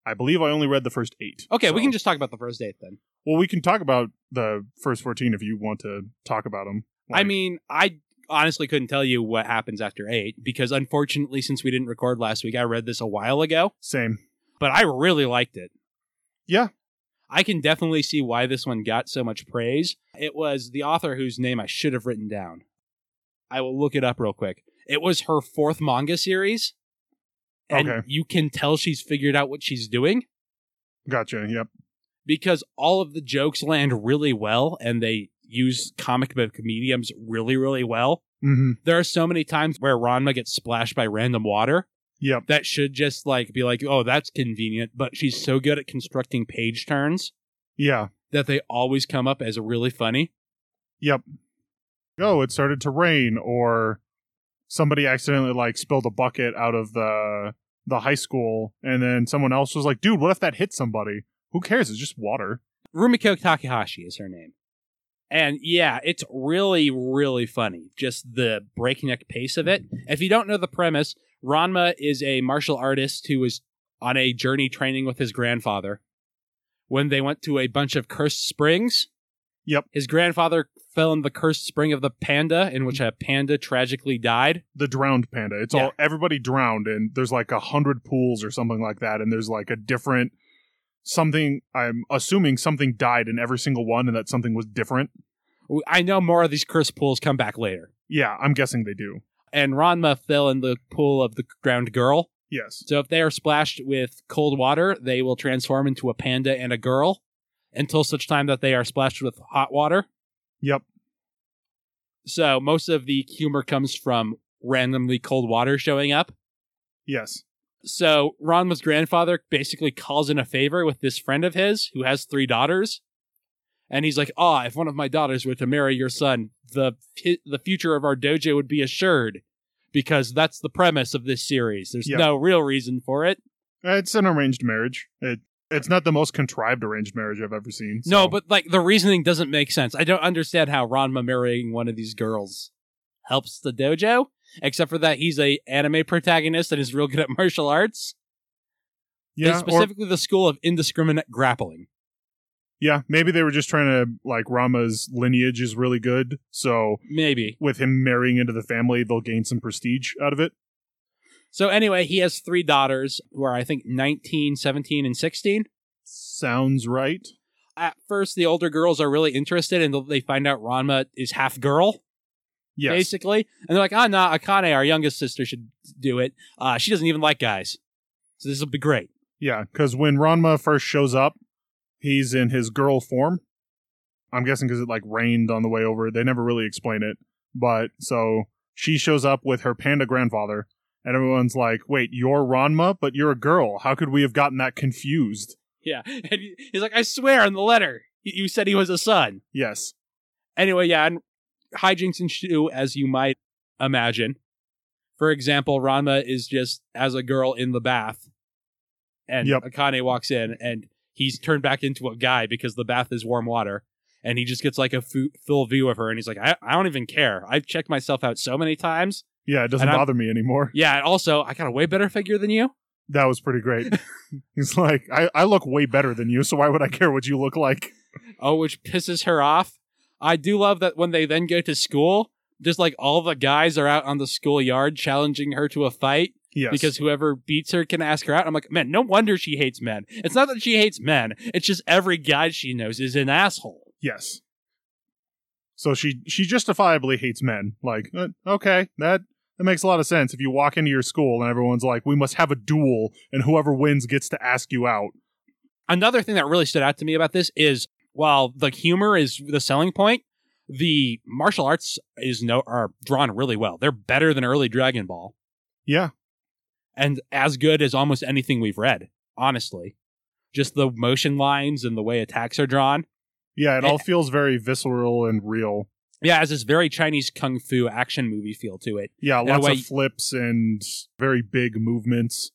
I believe I only read the first eight. okay, we can just talk about the first eight then. Well, we can talk about the first 14 if you want to talk about them. I mean, I honestly couldn't tell you what happens after eight because unfortunately, since we didn't record last week, I read this a while ago, same. but I really liked it. Yeah. I can definitely see why this one got so much praise. It was the author whose name I should have written down. I will look it up real quick. It was her fourth manga series. And Okay. you can tell she's figured out what she's doing Gotcha. Yep. because all of the jokes land really well and they use comic book mediums really, really well. hmm There are so many times where Ranma gets splashed by random water Yep. that should just like be like, oh, that's convenient. But she's so good at constructing page turns Yeah. that they always come up as really funny. Yep. Oh, it started to rain, or somebody accidentally like spilled a bucket out of the the high school, and then someone else was like, "Dude, what if that hit somebody? Who cares? It's just water." Rumiko Takahashi is her name. And yeah, it's really, really funny. Just the breakneck pace of it. If you don't know the premise, Ranma is a martial artist who was on a journey training with his grandfather. When they went to a bunch of cursed springs, Yep. his grandfather fell in the cursed spring of the panda, in which a panda tragically died. The drowned panda. It's Yeah. all everybody drowned, and there's like a hundred pools or something like that, and there's like a different something. I'm assuming something died in every single one, and that something was different. I know more of these cursed pools come back later. Yeah, I'm guessing they do. And Ranma fell in the pool of the drowned girl. Yes. So if they are splashed with cold water, they will transform into a panda and a girl until such time that they are splashed with hot water. Yep. So most of the humor comes from randomly cold water showing up. Yes. So Ranma's grandfather basically calls in a favor with this friend of his who has three daughters. And he's like, "Ah, if one of my daughters were to marry your son, the the future of our dojo would be assured." Because that's the premise of this series. There's Yeah. no real reason for it. It's an arranged marriage. It it's not the most contrived arranged marriage I've ever seen. No, but like the reasoning doesn't make sense. I don't understand how Ranma marrying one of these girls helps the dojo, except for that he's a anime protagonist and is real good at martial arts. yeah, and or specifically the school of indiscriminate grappling. Yeah, maybe they were just trying to like Ranma's lineage is really good, so Maybe. with him marrying into the family, they'll gain some prestige out of it. So anyway, he has three daughters who are I think 19, 17 and 16. Sounds right. At first the older girls are really interested and they find out Ranma is half girl Yes. basically. And they're like, "Ah, nah, Akane, our youngest sister should do it. Uh she doesn't even like guys." So this will be great. Yeah, because when Ranma first shows up, he's in his girl form. I'm guessing because it like rained on the way over. They never really explain it, but so she shows up with her panda grandfather, and everyone's like, "Wait, you're Ranma, but you're a girl. How could we have gotten that confused?" Yeah. And he's like, I swear in the letter, you said he was a son. Yes. Anyway, yeah, and hijinks ensue as you might imagine. For example, Ranma is just as a girl in the bath, and Yep. Akane walks in, and he's turned back into a guy because the bath is warm water, and he just gets like a fu- full view of her, and he's like, I, I don't even care. I've checked myself out so many times. Yeah, it doesn't And I'm- bother me anymore. Yeah, and also I got a way better figure than you. That was pretty great. He's like, I, I look way better than you, so why would I care what you look like? Oh, which pisses her off. I do love that when they then go to school, just like all the guys are out on the schoolyard challenging her to a fight Yes. because whoever beats her can ask her out. I'm like, man, no wonder she hates men. It's not that she hates men. It's just every guy she knows is an asshole. yes. So she she justifiably hates men. Like, uh, okay, that that makes a lot of sense. If you walk into your school and everyone's like, "We must have a duel, and whoever wins gets to ask you out." Another thing that really stood out to me about this is while the humor is the selling point, the martial arts is no are drawn really well. They're better than early Dragon Ball Yeah. And as good as almost anything we've read, honestly. Just the motion lines and the way attacks are drawn. Yeah, it all feels very visceral and real. Yeah, it has this very Chinese kung fu action movie feel to it. Yeah, lots way- of flips and very big movements.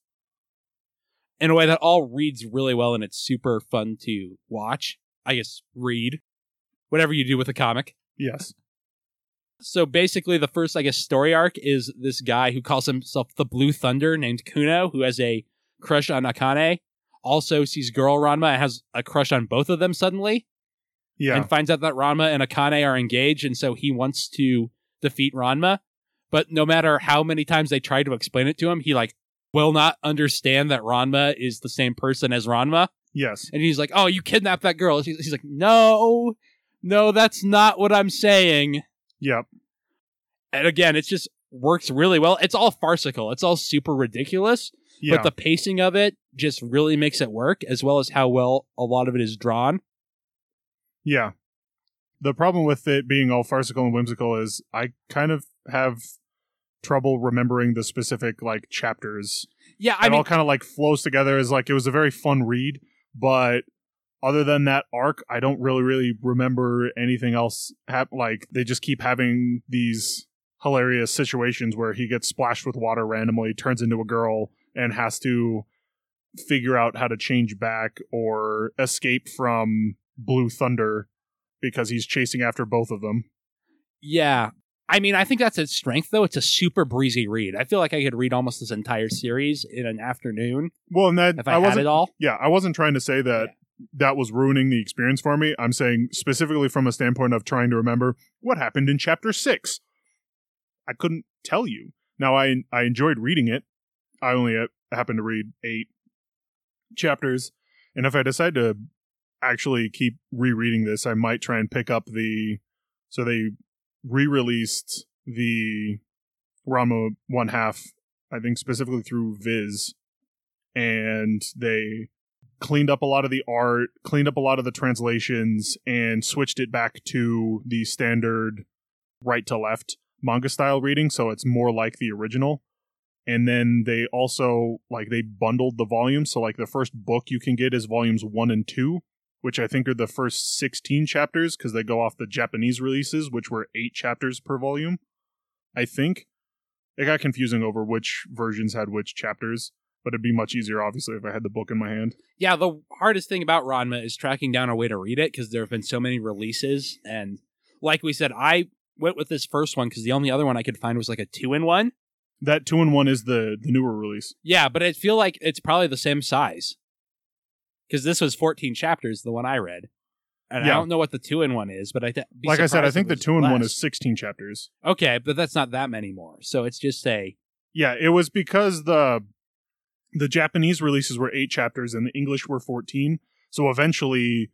in a way that all reads really well and it's super fun to watch. I guess read. Whatever you do with a comic. Yes. So basically the first I guess story arc is this guy who calls himself the Blue Thunder named Kuno who has a crush on Akane. Also sees girl Ranma and has a crush on both of them suddenly Yeah. and finds out that Ranma and Akane are engaged and so he wants to defeat Ranma. But no matter how many times they try to explain it to him, he like will not understand that Ranma is the same person as Ranma. yes. And he's like, "Oh, you kidnapped that girl." He's, like, "No, no, that's not what I'm saying." Yep. And again, it just works really well. It's all farcical. It's all super ridiculous, Yeah. but the pacing of it just really makes it work, as well as how well a lot of it is drawn. Yeah. The problem with it being all farcical and whimsical is I kind of have trouble remembering the specific like chapters. Yeah, I it mean, all kind of like flows together as like it was a very fun read, but other than that arc, I don't really really remember anything else. Hap- like they just keep having these hilarious situations where he gets splashed with water randomly, turns into a girl, and has to figure out how to change back or escape from Blue Thunder because he's chasing after both of them. yeah. I mean, I think that's its strength, though. It's a super breezy read. I feel like I could read almost this entire series in an afternoon Well, and that if I, I, had wasn't it all. yeah, I wasn't trying to say that that was ruining the experience for me. I'm saying specifically from a standpoint of trying to remember what happened in chapter six. I couldn't tell you. Now I I enjoyed reading it. I only happened to read eight chapters, and if I decide to actually keep rereading this, I might try and pick up the. So they re-released the Ranma one half, I think specifically through Viz, and they cleaned up a lot of the art, cleaned up a lot of the translations, and switched it back to the standard right to left manga style reading, so it's more like the original. And then they also like they bundled the volumes, so like the first book you can get is volumes one and two, which I think are the first sixteen chapters because they go off the Japanese releases, which were eight chapters per volume. I think it got confusing over which versions had which chapters but it'd be much easier, obviously, if I had the book in my hand. Yeah, the hardest thing about Ranma is tracking down a way to read it because there have been so many releases. And like we said, I went with this first one because the only other one I could find was like a two in one. That two in one is the the newer release. Yeah, but I feel like it's probably the same size because this was 14 chapters, the one I read. And I don't know what the two in one is, but I th- like I said, I think the two in one is sixteen chapters. okay, but that's not that many more. So it's just a Yeah, it was because the the Japanese releases were eight chapters and the English were fourteen. So eventually,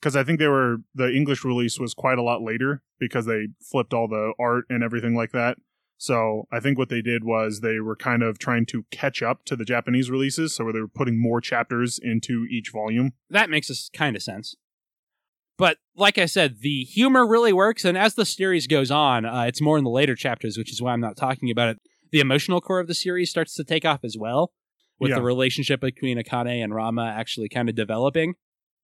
because I think they were the English release was quite a lot later because they flipped all the art and everything like that. So I think what they did was they were kind of trying to catch up to the Japanese releases, so they were putting more chapters into each volume. that makes kind of sense. But like I said, the humor really works, and as the series goes on, uh, it's more in the later chapters, which is why I'm not talking about it. The emotional core of the series starts to take off as well, with Yeah. the relationship between Akane and Ranma actually kind of developing.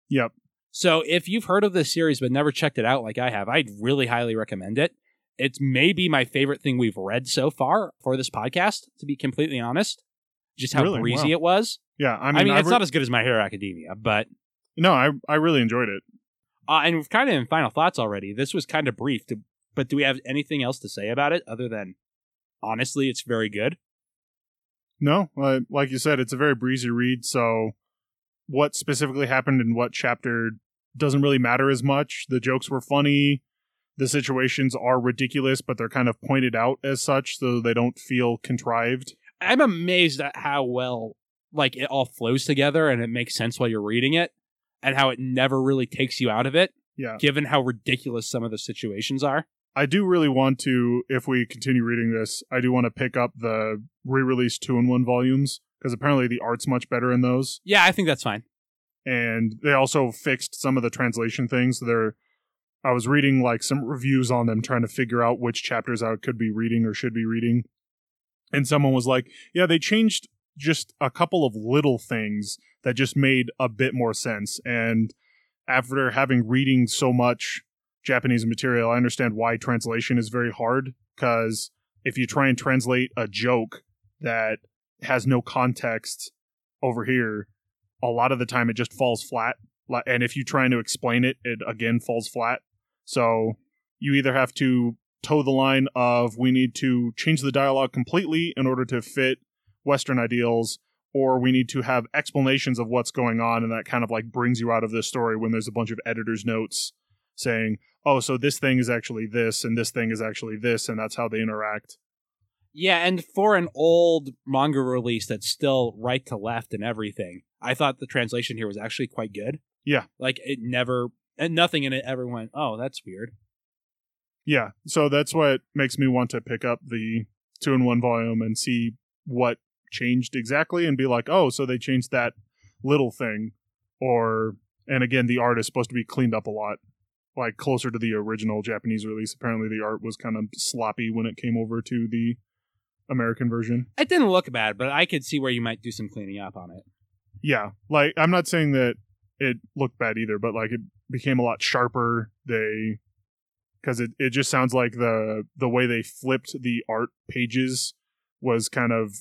Yep. So if you've heard of this series but never checked it out like I have, I'd really highly recommend it. It's maybe my favorite thing we've read so far for this podcast, to be completely honest. Just how Really? breezy Wow. it was. Yeah, I I mean, mean, it's re- not as good as My Hero Academia, but no, I I really enjoyed it. uh, and we've kind of in final thoughts already. This was kind of brief, to, but do we have anything else to say about it other than honestly, it's very good? No, uh, like you said, it's a very breezy read. So, what specifically happened in what chapter doesn't really matter as much. The jokes were funny. The situations are ridiculous, but they're kind of pointed out as such, so they don't feel contrived. I'm amazed at how well like it all flows together and it makes sense while you're reading it, and how it never really takes you out of it, Yeah, given how ridiculous some of the situations are. I do really want to. If we continue reading this, I do want to pick up the re-release two in one volumes because apparently the art's much better in those. Yeah, I think that's fine. and they also fixed some of the translation things. They're I was reading like some reviews on them, trying to figure out which chapters I could be reading or should be reading. And someone was like, "Yeah, they changed just a couple of little things that just made a bit more sense." And after having reading so much Japanese material, I understand why translation is very hard because if you try and translate a joke that has no context over here, a lot of the time it just falls flat. And if you're trying to explain it, it again falls flat. So you either have to toe the line of we need to change the dialogue completely in order to fit Western ideals, or we need to have explanations of what's going on, and that kind of like brings you out of this story when there's a bunch of editor's notes saying, oh, so this thing is actually this, and this thing is actually this, and that's how they interact. Yeah, and for an old manga release that's still right to left and everything, I thought the translation here was actually quite good. Yeah. Like it never and nothing in it ever went, "Oh, that's weird." Yeah. So that's what makes me want to pick up the 2 in 1 volume and see what changed exactly and be like, "Oh, so they changed that little thing." Or and again, the art is supposed to be cleaned up a lot like closer to the original Japanese release. Apparently, the art was kind of sloppy when it came over to the American version. It didn't look bad, but I could see where you might do some cleaning up on it. Yeah, like I'm not saying that it looked bad either, but like it became a lot sharper. They because it, it just sounds like the the way they flipped the art pages was kind of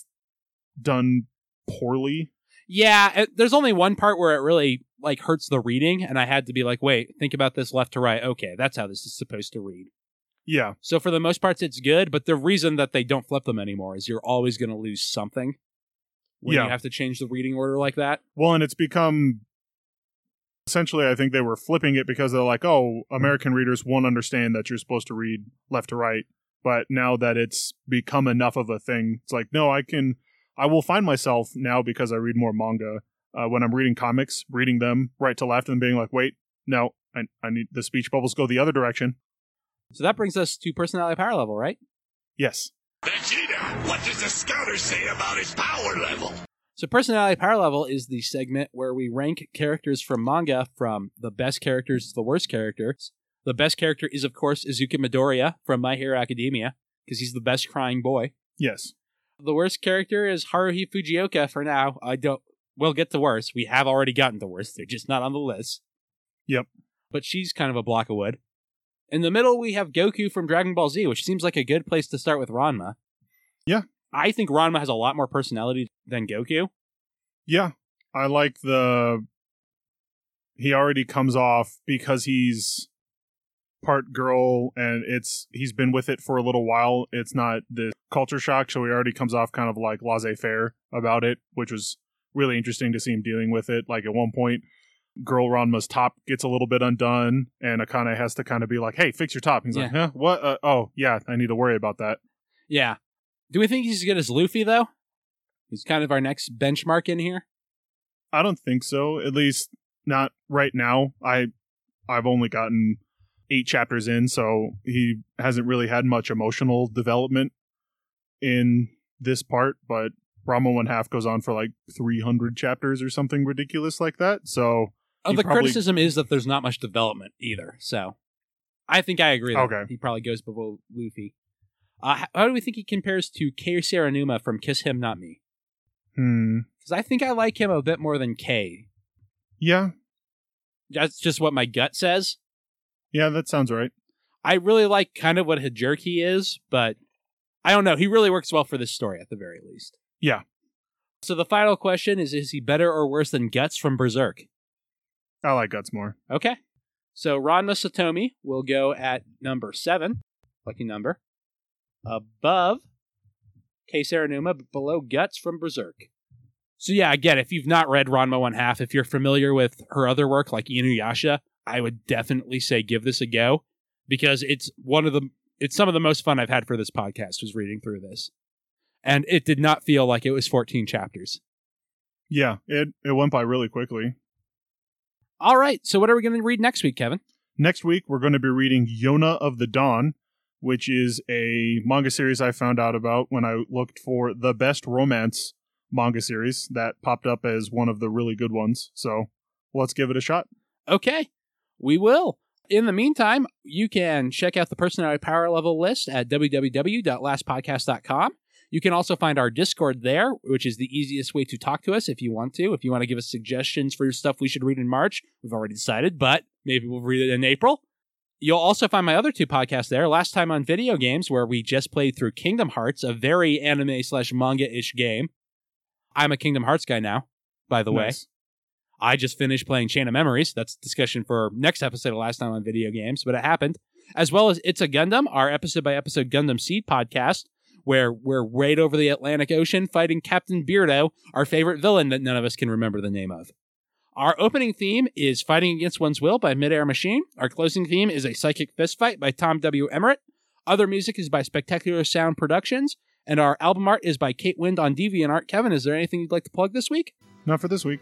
done poorly. Yeah, it, there's only one part where it really like hurts the reading, and I had to be like, wait, think about this left to right. Okay, that's how this is supposed to read. Yeah. So for the most parts, it's good, but the reason that they don't flip them anymore is you're always going to lose something when Yeah. you have to change the reading order like that. Well, and it's become essentially, I think they were flipping it because they're like, oh, American readers won't understand that you're supposed to read left to right. But now that it's become enough of a thing, it's like, no, I can, I will find myself now because I read more manga uh, when I'm reading comics, reading them right to left and being like, wait, no, I, I need the speech bubbles go the other direction. So that brings us to personality power level, right? Yes. Vegeta, what does the scouter say about his power level? So personality power level is the segment where we rank characters from manga from the best characters to the worst characters. The best character is, of course, Izuku Midoriya from My Hero Academia, because he's the best crying boy. Yes. The worst character is Haruhi Fujioka for now. I don't. We'll get to worse. We have already gotten to worse. They're just not on the list. Yep. But she's kind of a block of wood. In the middle, we have Goku from Dragon Ball Z, which seems like a good place to start with Ranma. Yeah. I think Ranma has a lot more personality than Goku. Yeah. I like the. He already comes off because he's part girl and it's he's been with it for a little while. It's not the culture shock, so he already comes off kind of like laissez faire about it, which was really interesting to see him dealing with it. Like at one point, girl Ranma's top gets a little bit undone, and Akane has to kind of be like, "Hey, fix your top." He's like, "Huh? What? Uh, oh, yeah, I need to worry about that." Yeah. Do we think he's as good as Luffy, though? He's kind of our next benchmark in here. I don't think so. At least not right now. I I've only gotten eight chapters in, so he hasn't really had much emotional development in this part. But Ranma One Half goes on for like three hundred chapters or something ridiculous like that. So Oh, the probably- criticism is that there's not much development either. So I think I agree. That Okay. He probably goes below Luffy. Uh, how, how do we think he compares to Kae Serinuma from Kiss Him Not Me? hmm, Because I think I like him a bit more than K. yeah, That's just what my gut says. Yeah, that sounds right. I really like kind of what Hajirki is, but I don't know. He really works well for this story at the very least. Yeah. So the final question is Is he better or worse than Guts from Berserk? I like Guts more. Okay. So Ranma Saotome will go at number seven, lucky number, above Kae Serinuma, but below Guts from Berserk. So yeah, again, if you've not read Ranma One Half, if you're familiar with her other work like Inuyasha, I would definitely say give this a go because it's one of the it's some of the most fun I've had for this podcast was reading through this. And it did not feel like it was 14 chapters. Yeah, it it went by really quickly. All right, so what are we going to read next week, Kevin? Next week, we're going to be reading Yona of the Dawn, which is a manga series I found out about when I looked for the best romance manga series that popped up as one of the really good ones. So let's give it a shot. Okay, we will. In the meantime, you can check out the personality power level list at www.lastpodcast.com. You can also find our Discord there, which is the easiest way to talk to us if you want to. If you want to give us suggestions for stuff we should read in March, we've already decided, but maybe we'll read it in April. You'll also find my other two podcasts there. Last time on video games, where we just played through Kingdom Hearts, a very anime slash manga ish game. I'm a Kingdom Hearts guy now, by the way. I just finished playing Chain of Memories. That's discussion for next episode of Last Time on Video Games, but it happened. As well as It's a Gundam, our episode by episode Gundam Seed podcast, where we're right over the Atlantic Ocean fighting Captain Beardo, our favorite villain that none of us can remember the name of. Our opening theme is Fighting Against One's Will by Midair Machine. Our closing theme is A Psychic Fistfight by Tom W. Emmerich. Other music is by Spectacular Sound Productions. And our album art is by Kate Wind on DeviantArt. Kevin, is there anything you'd like to plug this week? Not for this week.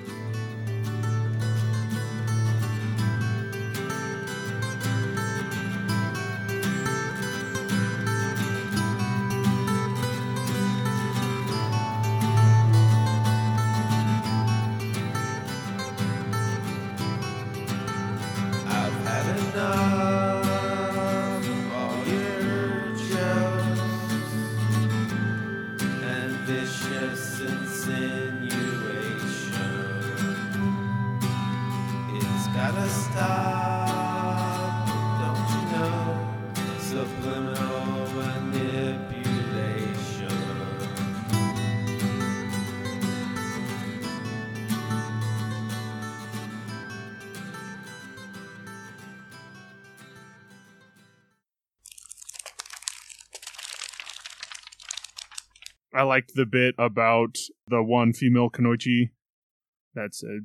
Liked the bit about the one female kunoichi. That's it.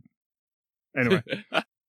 Anyway,